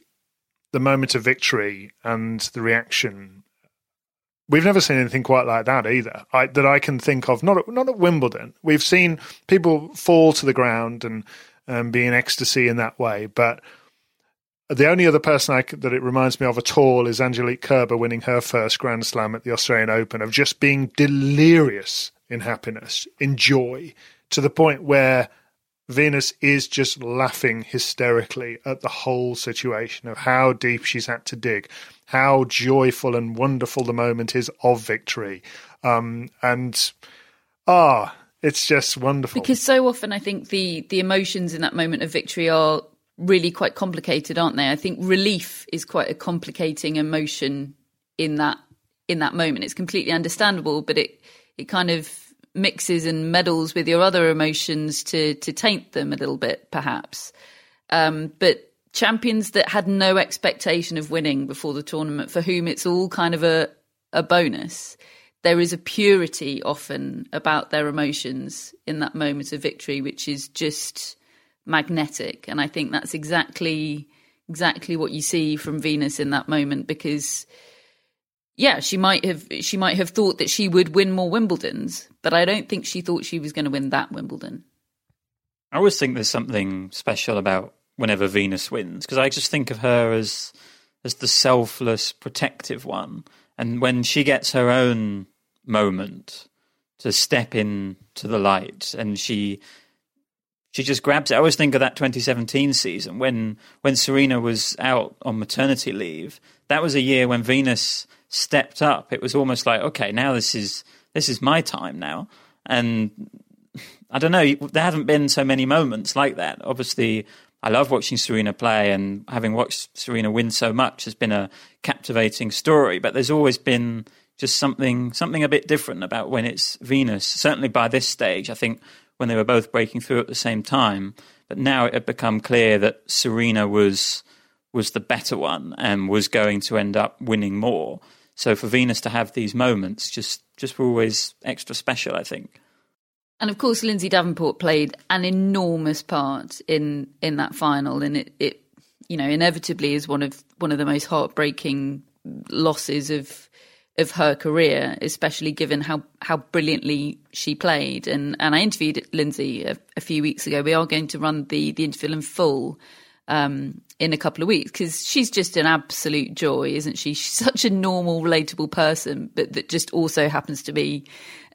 the moment of victory and the reaction. We've never seen anything quite like that either. I, that I can think of. Not at, not at Wimbledon. We've seen people fall to the ground and and be in ecstasy in that way, but. The only other person I, that it reminds me of at all is Angelique Kerber winning her first Grand Slam at the Australian Open, of just being delirious in happiness, in joy, to the point where Venus is just laughing hysterically at the whole situation of how deep she's had to dig, how joyful and wonderful the moment is of victory. Um, and ah, it's just wonderful. Because so often I think the the emotions in that moment of victory are really quite complicated, aren't they? I think relief is quite a complicating emotion in that in that moment. It's completely understandable, but it it kind of mixes and meddles with your other emotions to to taint them a little bit, perhaps. Um, but champions that had no expectation of winning before the tournament, for whom it's all kind of a a bonus, there is a purity often about their emotions in that moment of victory, which is just magnetic. And I think that's exactly exactly what you see from Venus in that moment because yeah, she might have she might have thought that she would win more Wimbledons, but I don't think she thought she was going to win that Wimbledon. I always think there's something special about whenever Venus wins because I just think of her as as the selfless, protective one, and when she gets her own moment to step in to the light, and she she just grabs it. I always think of that 2017 season when when Serena was out on maternity leave. That was a year when Venus stepped up. It was almost like, okay, now this is this is my time now. And I don't know, there haven't been so many moments like that. Obviously, I love watching Serena play, and having watched Serena win so much has been a captivating story. But there's always been just something something a bit different about when it's Venus. Certainly by this stage, I think when they were both breaking through at the same time. But now it had become clear that Serena was was the better one and was going to end up winning more. So for Venus to have these moments just just were always extra special, I think. And of course, Lindsay Davenport played an enormous part in in that final, and it, it you know inevitably is one of one of the most heartbreaking losses of of her career, especially given how, how brilliantly she played. And, and I interviewed Lindsay a, a few weeks ago. We are going to run the, the interview in full um, in a couple of weeks because she's just an absolute joy, isn't she? She's such a normal, relatable person, but that just also happens to be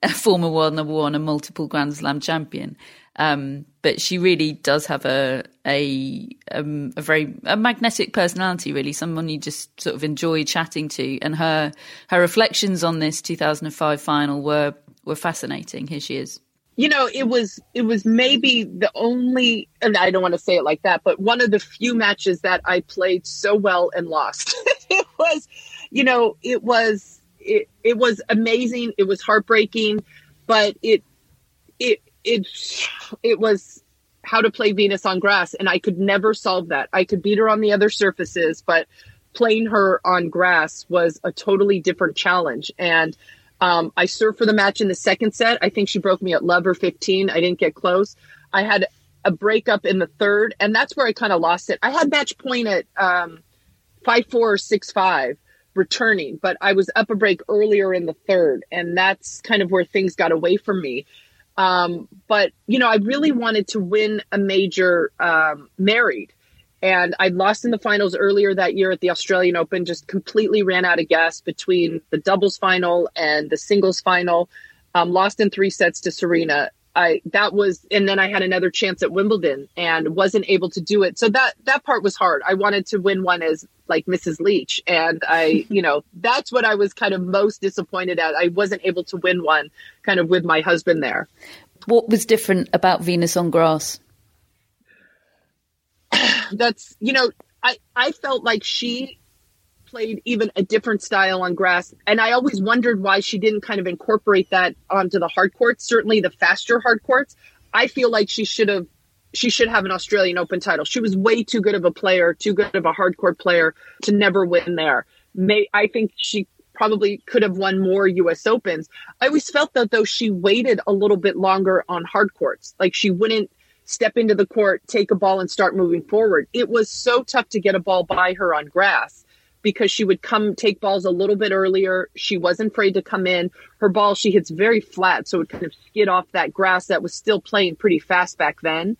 a former world number one and multiple Grand Slam champion. Um, but she really does have a a um, a very a magnetic personality. Really, someone you just sort of enjoy chatting to, and her her reflections on this 2005 final were were fascinating. Here she is. You know, it was it was maybe the only, and I don't want to say it like that, but one of the few matches that I played so well and lost. [LAUGHS] it was, you know, it was it it was amazing. It was heartbreaking, but it it it it was how to play Venus on grass, and I could never solve that. I could beat her on the other surfaces, but playing her on grass was a totally different challenge. And um, I served for the match in the second set. I think she broke me at love or 15. I didn't get close. I had a breakup in the third, and that's where I kind of lost it. I had match point at um, five four or six five returning, but I was up a break earlier in the third, and that's kind of where things got away from me. Um, but you know, I really wanted to win a major um, married, and I'd lost in the finals earlier that year at the Australian Open. Just completely ran out of gas between the doubles final and the singles final. Um, lost in three sets to Serena. I that was, and then I had another chance at Wimbledon and wasn't able to do it. So that that part was hard. I wanted to win one as like Mrs. Leach, and I, [LAUGHS] you know, that's what I was kind of most disappointed at. I wasn't able to win one, kind of with my husband there. What was different about Venus on grass? [SIGHS] that's you know, I I felt like she played even a different style on grass. And I always wondered why she didn't kind of incorporate that onto the hard courts, certainly the faster hard courts. I feel like she should have she should have an Australian Open title. She was way too good of a player, too good of a hard court player to never win there. May I think she probably could have won more US Opens. I always felt that though she waited a little bit longer on hard courts. Like she wouldn't step into the court, take a ball and start moving forward. It was so tough to get a ball by her on grass because she would come take balls a little bit earlier. She wasn't afraid to come in. Her ball, she hits very flat, so it kind of skid off that grass that was still playing pretty fast back then.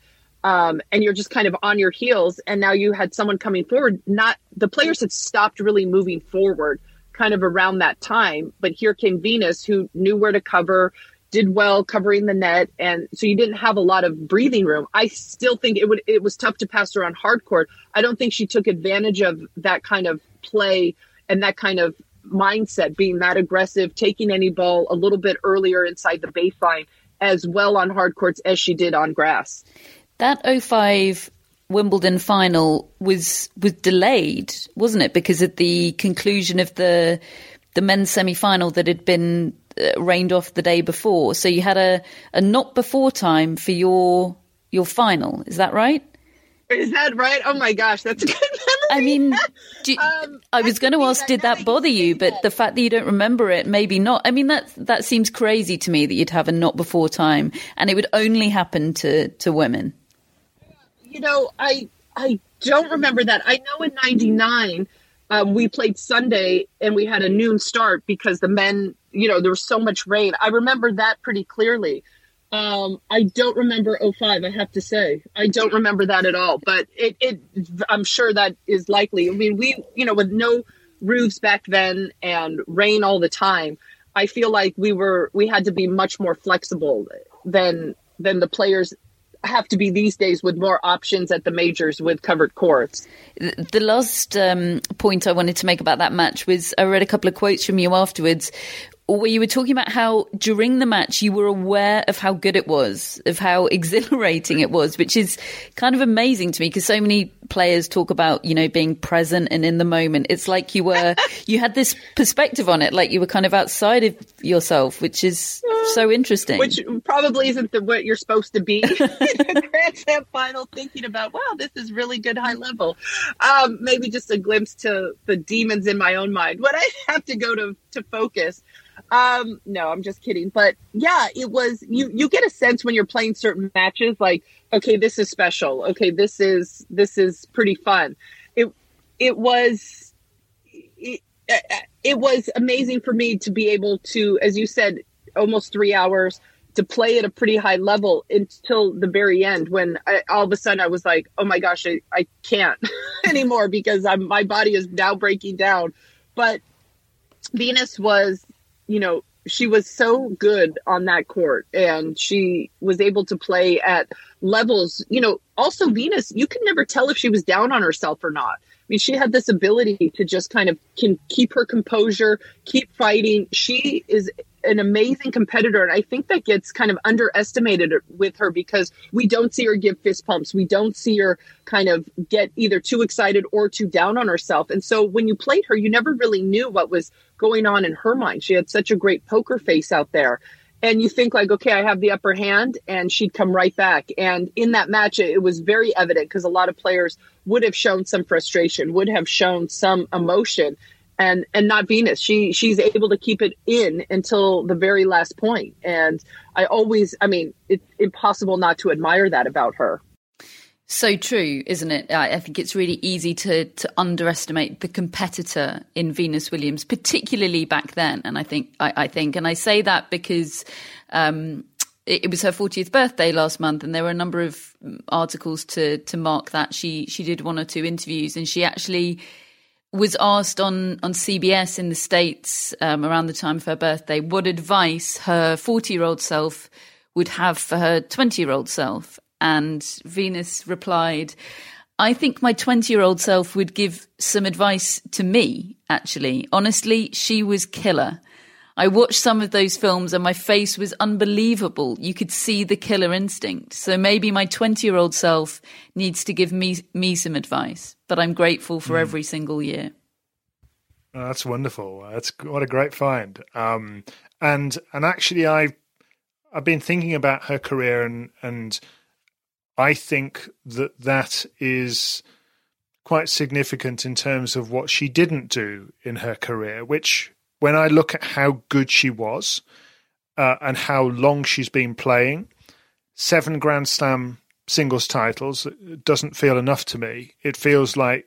Um, and you're just kind of on your heels. And now you had someone coming forward. Not the players had stopped really moving forward kind of around that time. But here came Venus, who knew where to cover, did well covering the net, and so you didn't have a lot of breathing room. I still think it would it was tough to pass her on hard court. I don't think she took advantage of that kind of play and that kind of mindset, being that aggressive, taking any ball a little bit earlier inside the baseline as well on hard courts as she did on grass. That 05 Wimbledon final was was delayed, wasn't it? Because at the conclusion of the the men's semi final that had been uh, rained off the day before, so you had a, a not before time for your your final. Is that right? Is that right? Oh my gosh, that's a good [LAUGHS] memory. I mean, you, um, I was going to ask, did that bother you? But that. the fact that you don't remember it, maybe not. I mean, that that seems crazy to me that you'd have a not before time, and it would only happen to to women. You know, I I don't remember that. I know in '99 um, we played Sunday and we had a noon start because the men, you know, there was so much rain. I remember that pretty clearly. Um, I don't remember 05, I have to say. I don't remember that at all, but it, it, I'm sure that is likely. I mean, we, you know, with no roofs back then and rain all the time, I feel like we were, we had to be much more flexible than, than the players have to be these days with more options at the majors with covered courts. The last um, point I wanted to make about that match was I read a couple of quotes from you afterwards where you were talking about how during the match you were aware of how good it was, of how [LAUGHS] exhilarating it was, which is kind of amazing to me because so many players talk about, you know, being present and in the moment. It's like you were, [LAUGHS] you had this perspective on it, like you were kind of outside of yourself, which is so interesting. Which probably isn't the, what you're supposed to be [LAUGHS] Grand Slam final, thinking about, wow, this is really good high level. Um, maybe just a glimpse to the demons in my own mind. When I have to go to, to focus, um, no, I'm just kidding. But yeah, it was you you get a sense when you're playing certain matches like, okay, this is special. Okay, this is this is pretty fun. It it was it, it was amazing for me to be able to as you said almost 3 hours to play at a pretty high level until the very end when I, all of a sudden I was like, oh my gosh, I, I can't [LAUGHS] anymore because I'm, my body is now breaking down. But Venus was you know, she was so good on that court and she was able to play at levels, you know, also Venus, you can never tell if she was down on herself or not. I mean, she had this ability to just kind of can keep her composure, keep fighting. She is an amazing competitor. And I think that gets kind of underestimated with her because we don't see her give fist pumps. We don't see her kind of get either too excited or too down on herself. And so when you played her, you never really knew what was going on in her mind. She had such a great poker face out there. And you think like, okay, I have the upper hand and she'd come right back. And in that match, it was very evident because a lot of players would have shown some frustration, would have shown some emotion and and not Venus. She she's able to keep it in until the very last point. And I always, I mean, it's impossible not to admire that about her. So true, isn't it? I think it's really easy to to underestimate the competitor in Venus Williams, particularly back then. And I think I, I think, and I say that because. Um, it, was her 40th birthday last month, and there were a number of articles to to mark that. She she did one or two interviews, and she actually was asked on, on CBS in the States um, around the time of her birthday what advice her 40 year old self would have for her 20 year old self. And Venus replied, I think my 20 year old self would give some advice to me, actually. Honestly, she was killer. I watched some of those films and my face was unbelievable. You could see the killer instinct. So maybe my 20 year old self needs to give me, me some advice, but I'm grateful for mm. every single year. Oh, that's wonderful. That's what a great find. Um, and, and actually I, I've been thinking about her career and, and I think that that is quite significant in terms of what she didn't do in her career, which when I look at how good she was uh, and how long she's been playing, seven Grand Slam singles titles doesn't feel enough to me. It feels like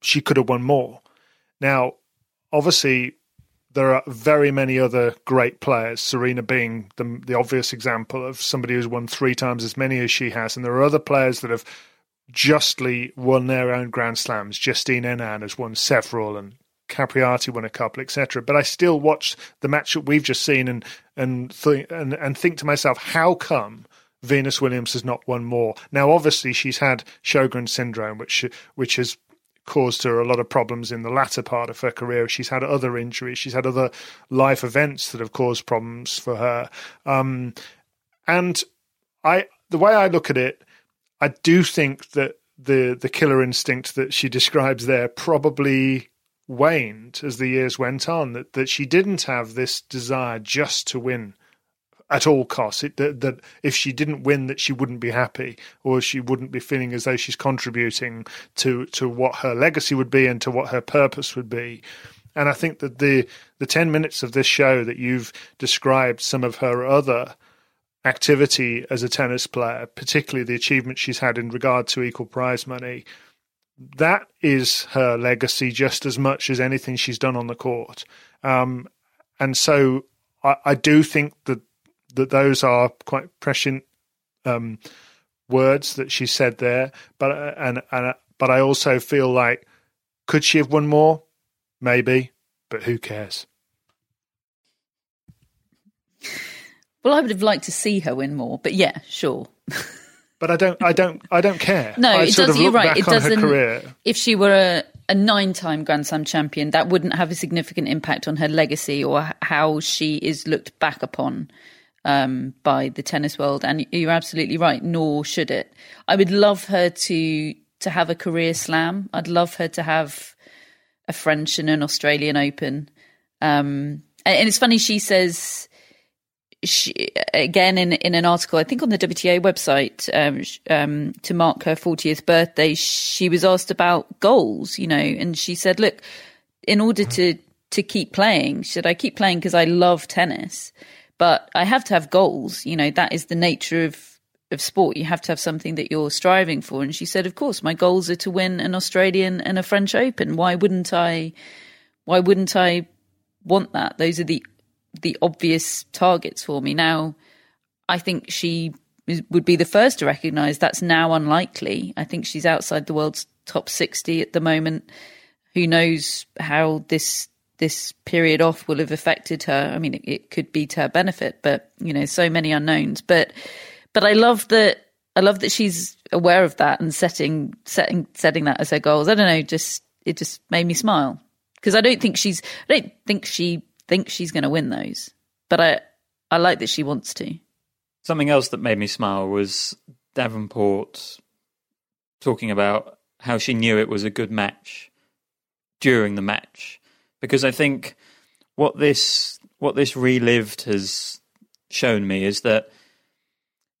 she could have won more. Now, obviously, there are very many other great players, Serena being the, the obvious example of somebody who's won three times as many as she has. And there are other players that have justly won their own Grand Slams. Justine Henin has won several, and Capriati won a couple, etc. But I still watch the match that we've just seen and and th- and and think to myself, how come Venus Williams has not won more? Now, obviously, she's had Sjogren syndrome, which which has caused her a lot of problems in the latter part of her career. She's had other injuries. She's had other life events that have caused problems for her. Um, and I, the way I look at it, I do think that the the killer instinct that she [LAUGHS] describes there probably waned as the years went on. That that she didn't have this desire just to win at all costs. It, that, that if she didn't win, that she wouldn't be happy, or she wouldn't be feeling as though she's contributing to to what her legacy would be and to what her purpose would be. And I think that the the ten minutes of this show that you've described some of her other activity as a tennis player, particularly the achievement she's had in regard to equal prize money, that is her legacy just as much as anything she's done on the court. Um, and so I, I, do think that that those are quite prescient um, words that she said there. But uh, and and uh, but I also feel like could she have won more? Maybe, but who cares? Well, I would have liked to see her win more, but yeah, sure. [LAUGHS] but I don't, I don't, I don't care. No, I it does. You're right. It doesn't. career. If she were a, a nine-time Grand Slam champion, that wouldn't have a significant impact on her legacy or how she is looked back upon um, by the tennis world. And you're absolutely right. Nor should it. I would love her to to have a career slam. I'd love her to have a French and an Australian Open. Um, and it's funny. She says she, again in in an article, I think on the WTA website, um, um, to mark her 40th birthday, she was asked about goals, you know, and she said, "Look, in order to to keep playing, should I keep playing because I love tennis, but I have to have goals. You know, that is the nature of of sport. You have to have something that you're striving for." And she said, "Of course, my goals are to win an Australian and a French Open. Why wouldn't I? Why wouldn't I want that? Those are the the obvious targets for me. Now, I think she would be the first to recognise that's now unlikely. I think she's outside the world's top 60 at the moment. Who knows how this this period off will have affected her? I mean, it, it could be to her benefit, but you know, so many unknowns. But but I love that. I love that she's aware of that and setting setting setting that as her goals. I don't know, just it just made me smile because I don't think she's I don't think she thinks she's going to win those, but I I like that she wants to. Something else that made me smile was Davenport talking about how she knew it was a good match during the match because I think what this what this relived has shown me is that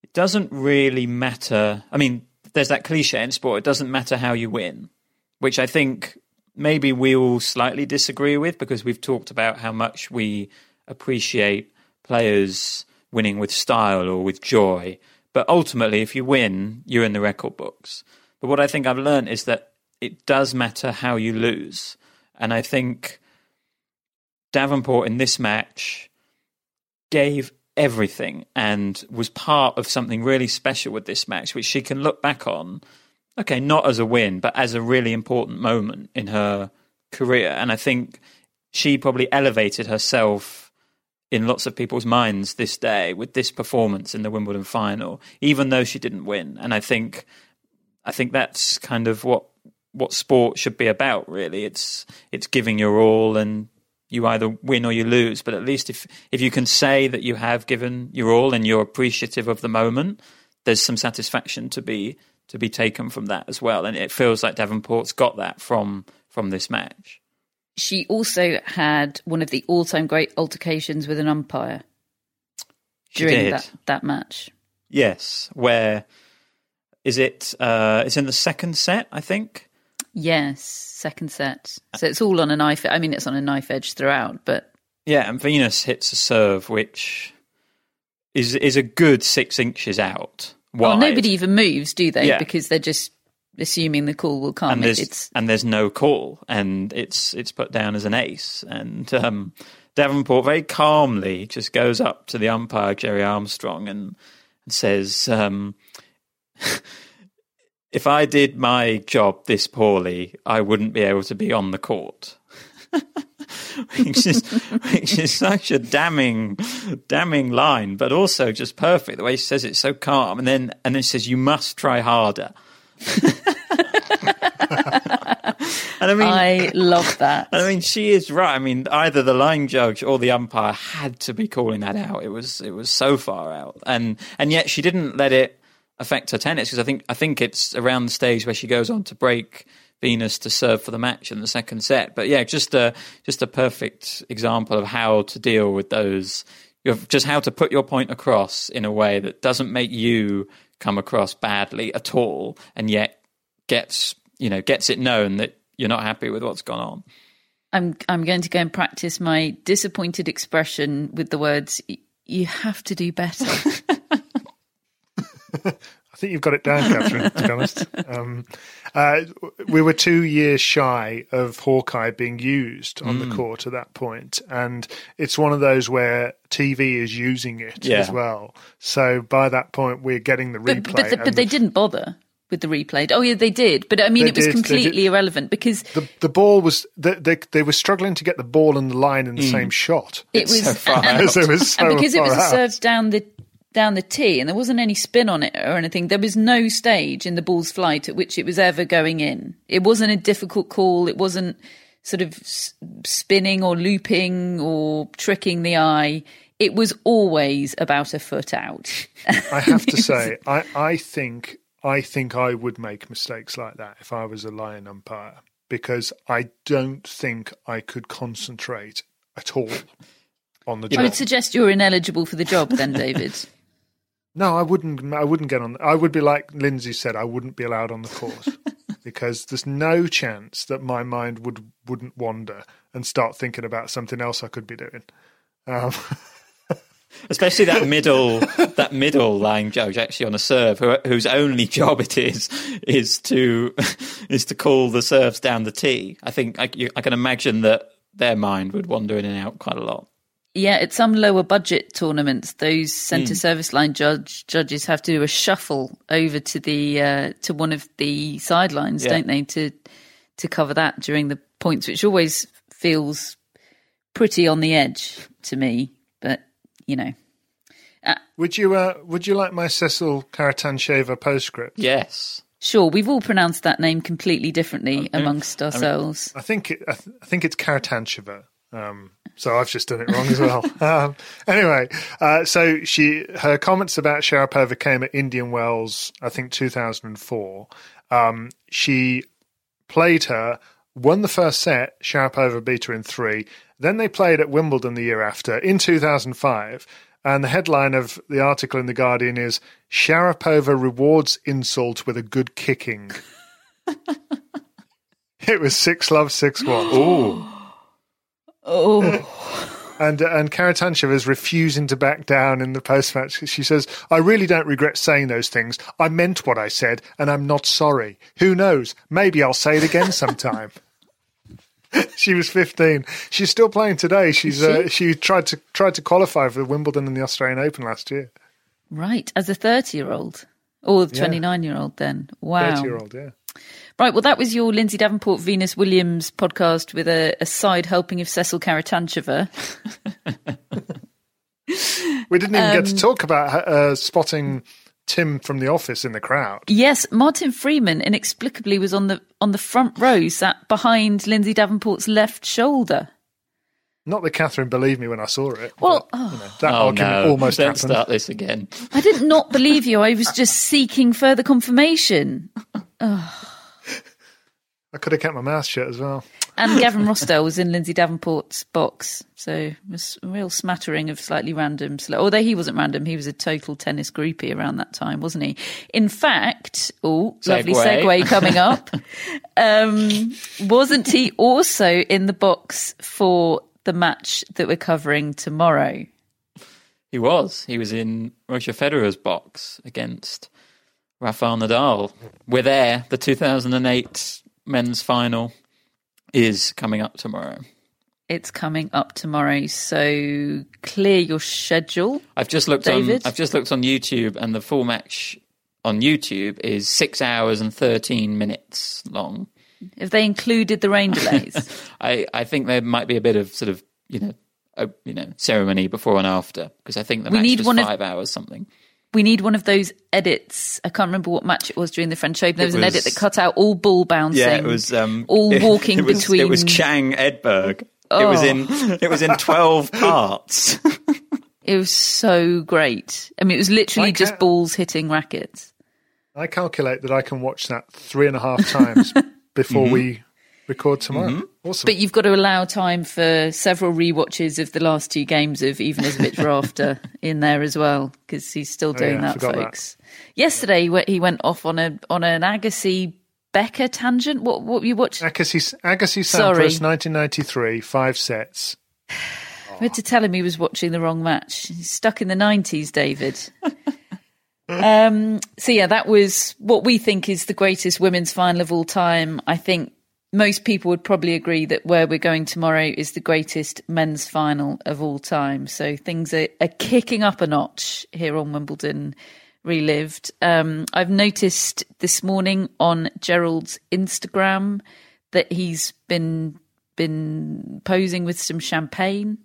it doesn't really matter. I mean, there's that cliche in sport: it doesn't matter how you win, which I think maybe we all slightly disagree with because we've talked about how much we appreciate players winning with style or with joy. But ultimately, if you win, you're in the record books. But what I think I've learned is that it does matter how you lose. And I think Davenport in this match gave everything and was part of something really special with this match, which she can look back on, okay, not as a win, but as a really important moment in her career. And I think she probably elevated herself in lots of people's minds this day with this performance in the Wimbledon final, even though she didn't win. And I think I think that's kind of what what sport should be about really. It's it's giving your all and you either win or you lose. But at least if if you can say that you have given your all and you're appreciative of the moment, there's some satisfaction to be to be taken from that as well. And it feels like Davenport's got that from from this match. She also had one of the all-time great altercations with an umpire She during did. that that match. Yes, where is it? Uh, it's in the second set, I think. Yes, second set. So it's all on a knife. I mean, it's on a knife edge throughout, but Yeah, and Venus hits a serve which is is a good six inches out. Well, nobody even moves, do they? Yeah. Because they're just assuming the call will come. and there's it's and there's no call, and it's it's put down as an ace. And um, Davenport very calmly just goes up to the umpire Gerry Armstrong and, and says, um, [LAUGHS] "If I did my job this poorly, I wouldn't be able to be on the court." [LAUGHS] which is which is such a damning damning line, but also just perfect. The way she says it, so calm, and then and then she says, "You must try harder." [LAUGHS] and I mean, I love that. I mean, she is right. I mean, either the line judge or the umpire had to be calling that out. It was it was so far out, and and yet she didn't let it affect her tennis because I think I think it's around the stage where she goes on to break Venus to serve for the match in the second set. But yeah, just a just a perfect example of how to deal with those. you know, Just how to put your point across in a way that doesn't make you come across badly at all, and yet gets you know gets it known that you're not happy with what's gone on. I'm I'm going to go and practice my disappointed expression with the words "You have to do better." [LAUGHS] I think you've got it down, Catherine. to be honest, um, uh, we were two years shy of Hawkeye being used on Mm. the court at that point, and it's one of those where TV is using it Yeah. as well. So by that point, we're getting the replay. but but, the, but they didn't bother with the replay. Oh yeah, they did. But I mean, They it was did, completely irrelevant because the the ball was they, they they were struggling to get the ball and the line in the same shot. it was so far and, [LAUGHS] [LAUGHS] So it was so and because it was a serve down the down the tee, and there wasn't any spin on it or anything. There was no stage in the ball's flight at which it was ever going in. It wasn't a difficult call. It wasn't sort of spinning or looping or tricking the eye. It was always about a foot out. I have to [LAUGHS] say, I, I think I think I would make mistakes like that if I was a lion umpire because I don't think I could concentrate at all on the job. I would suggest you're ineligible for the job then, [LAUGHS] David. No, I wouldn't. I wouldn't get on. I would be like Lindsay said. I wouldn't be allowed on the course [LAUGHS] because there's no chance that my mind would wouldn't wander and start thinking about something else I could be doing. Um, [LAUGHS] Especially that middle, that middle line judge actually on a serve, who, whose only job it is is to [LAUGHS] is to call the serves down the tee. I think I, you, I can imagine that their mind would wander in and out quite a lot. Yeah, at some lower budget tournaments, those centre service line judge judges have to do a shuffle over to the uh, to one of the sidelines, Yeah. don't they, to to cover that during the points, which always feels pretty on the edge to me. But you know, would you? Uh, would you like my Sesil Karatantcheva postscript? Yes. sure, we've all pronounced that name completely differently amongst ourselves. I think it, I, th- I think it's Karatantcheva. Um, so I've just done it wrong as well. [LAUGHS] um, anyway, uh, so she her comments about Sharapova came at Indian Wells, I think 2004. Um, she played her, won the first set. Sharapova beat her in three. Then they played at Wimbledon the year after in 2005. And the headline of the article in the Guardian is Sharapova rewards insult with a good kicking. [LAUGHS] it was six love six one. Ooh. Oh, And and Karatantcheva is refusing to back down in the post match. She says, "I really don't regret saying those things. I meant what I said, and I'm not sorry. Who knows? Maybe I'll say it again sometime." [LAUGHS] she was 15. She's still playing today. She's uh, she tried to tried to qualify for Wimbledon and the Australian Open last year. right, as a thirty-year-old or the twenty-nine-year-old. Then wow, 30 year old, yeah. Right, well, that was your Lindsay Davenport Venus Williams podcast with a, a side helping of Sesil Karatantcheva. [LAUGHS] We didn't even get to Um, talk about uh, spotting Tim from the office in the crowd. Yes, Martin Freeman inexplicably was on the on the front row, sat behind Lindsay Davenport's left shoulder. Not that Catherine believed me when I saw it. Well, but, you know, that oh argument no! almost Don't happened. start this again. I did not believe you. I was just seeking further confirmation. [LAUGHS] I could have kept my mouth shut as well. And [LAUGHS] Gavin Rossdale was in Lindsay Davenport's box, so it was a real smattering of slightly random. cele- Although he wasn't random, he was a total tennis groupie around that time, wasn't he? In fact, oh, lovely Segue. segue [LAUGHS] coming up. um, wasn't he also in the box for the match that we're covering tomorrow? He was. He was in Roger Federer's box against Rafael Nadal. We're there. The 2008 men's final is coming up tomorrow. It's coming up tomorrow, so clear your schedule. I've just looked on. I've just looked on YouTube, and the full match on YouTube is six hours and 13 minutes long. If they included the rain delays? [LAUGHS] I, I think there might be a bit of sort of you know a, you know ceremony before and after because I think the We match need was one of- five hours something. We need one of those edits. I can't remember what match it was during the French Open. There was, an edit that cut out all ball bouncing. Yeah, it was um, [LAUGHS] all it- walking [LAUGHS] it was, between. It was Chang Edberg. It was Oh. in it was in twelve [LAUGHS] parts. It was so great. I mean, it was literally Like just balls hitting rackets. I calculate that I can watch that three and a half times before Mm-hmm. we record tomorrow. Awesome. But you've got to allow time for several rewatches of the last two games of Ivanisevic [LAUGHS] Rafter in there as well, because he's still doing Oh, yeah, that, forgot that. folks. Yesterday, he went- he went off on a on an Agassi Becker tangent. What what you watched? Agassi, Agassi. Sampras, 1993, five sets. [SIGHS] I had to tell him he was watching the wrong match. He's stuck in the 90s, David. [LAUGHS] um, so, yeah, that was what we think is the greatest women's final of all time. I think most people would probably agree that where we're going tomorrow is the greatest men's final of all time. So, things are, are kicking up a notch here on Wimbledon Relived. Um, I've noticed this morning on Gerald's Instagram that he's been been posing with some champagne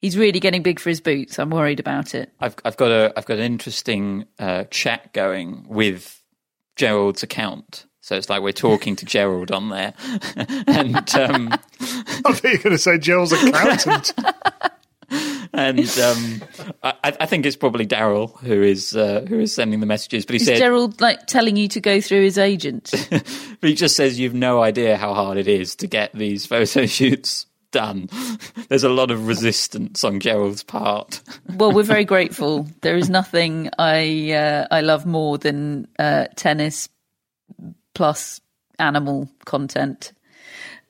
He's really getting big for his boots. I'm worried about it. I've I've got a I've got an interesting uh, chat going with Gerald's account. So it's like we're talking to Gerald on there, [LAUGHS] and um, [LAUGHS] I thought you were going to say Gerald's accountant. [LAUGHS] and um, I, I think it's probably Daryl who is uh, who is sending the messages. But he Is said, Gerald like telling you to go through his agent? but he just says you've no idea how hard it is to get these photo shoots done. There's a lot of resistance on Gerald's part. well, we're very grateful. There is nothing I uh, I love more than uh, tennis plus animal content.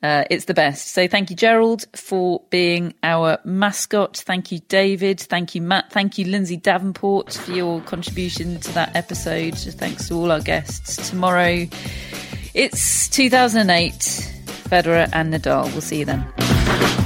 Uh, it's the best. So thank you, Gerald, for being our mascot. Thank you, David. Thank you, Matt. Thank you, Lindsay Davenport, for your contribution to that episode. Thanks to all our guests. Tomorrow, it's 2008. Federer and Nadal. We'll see you then.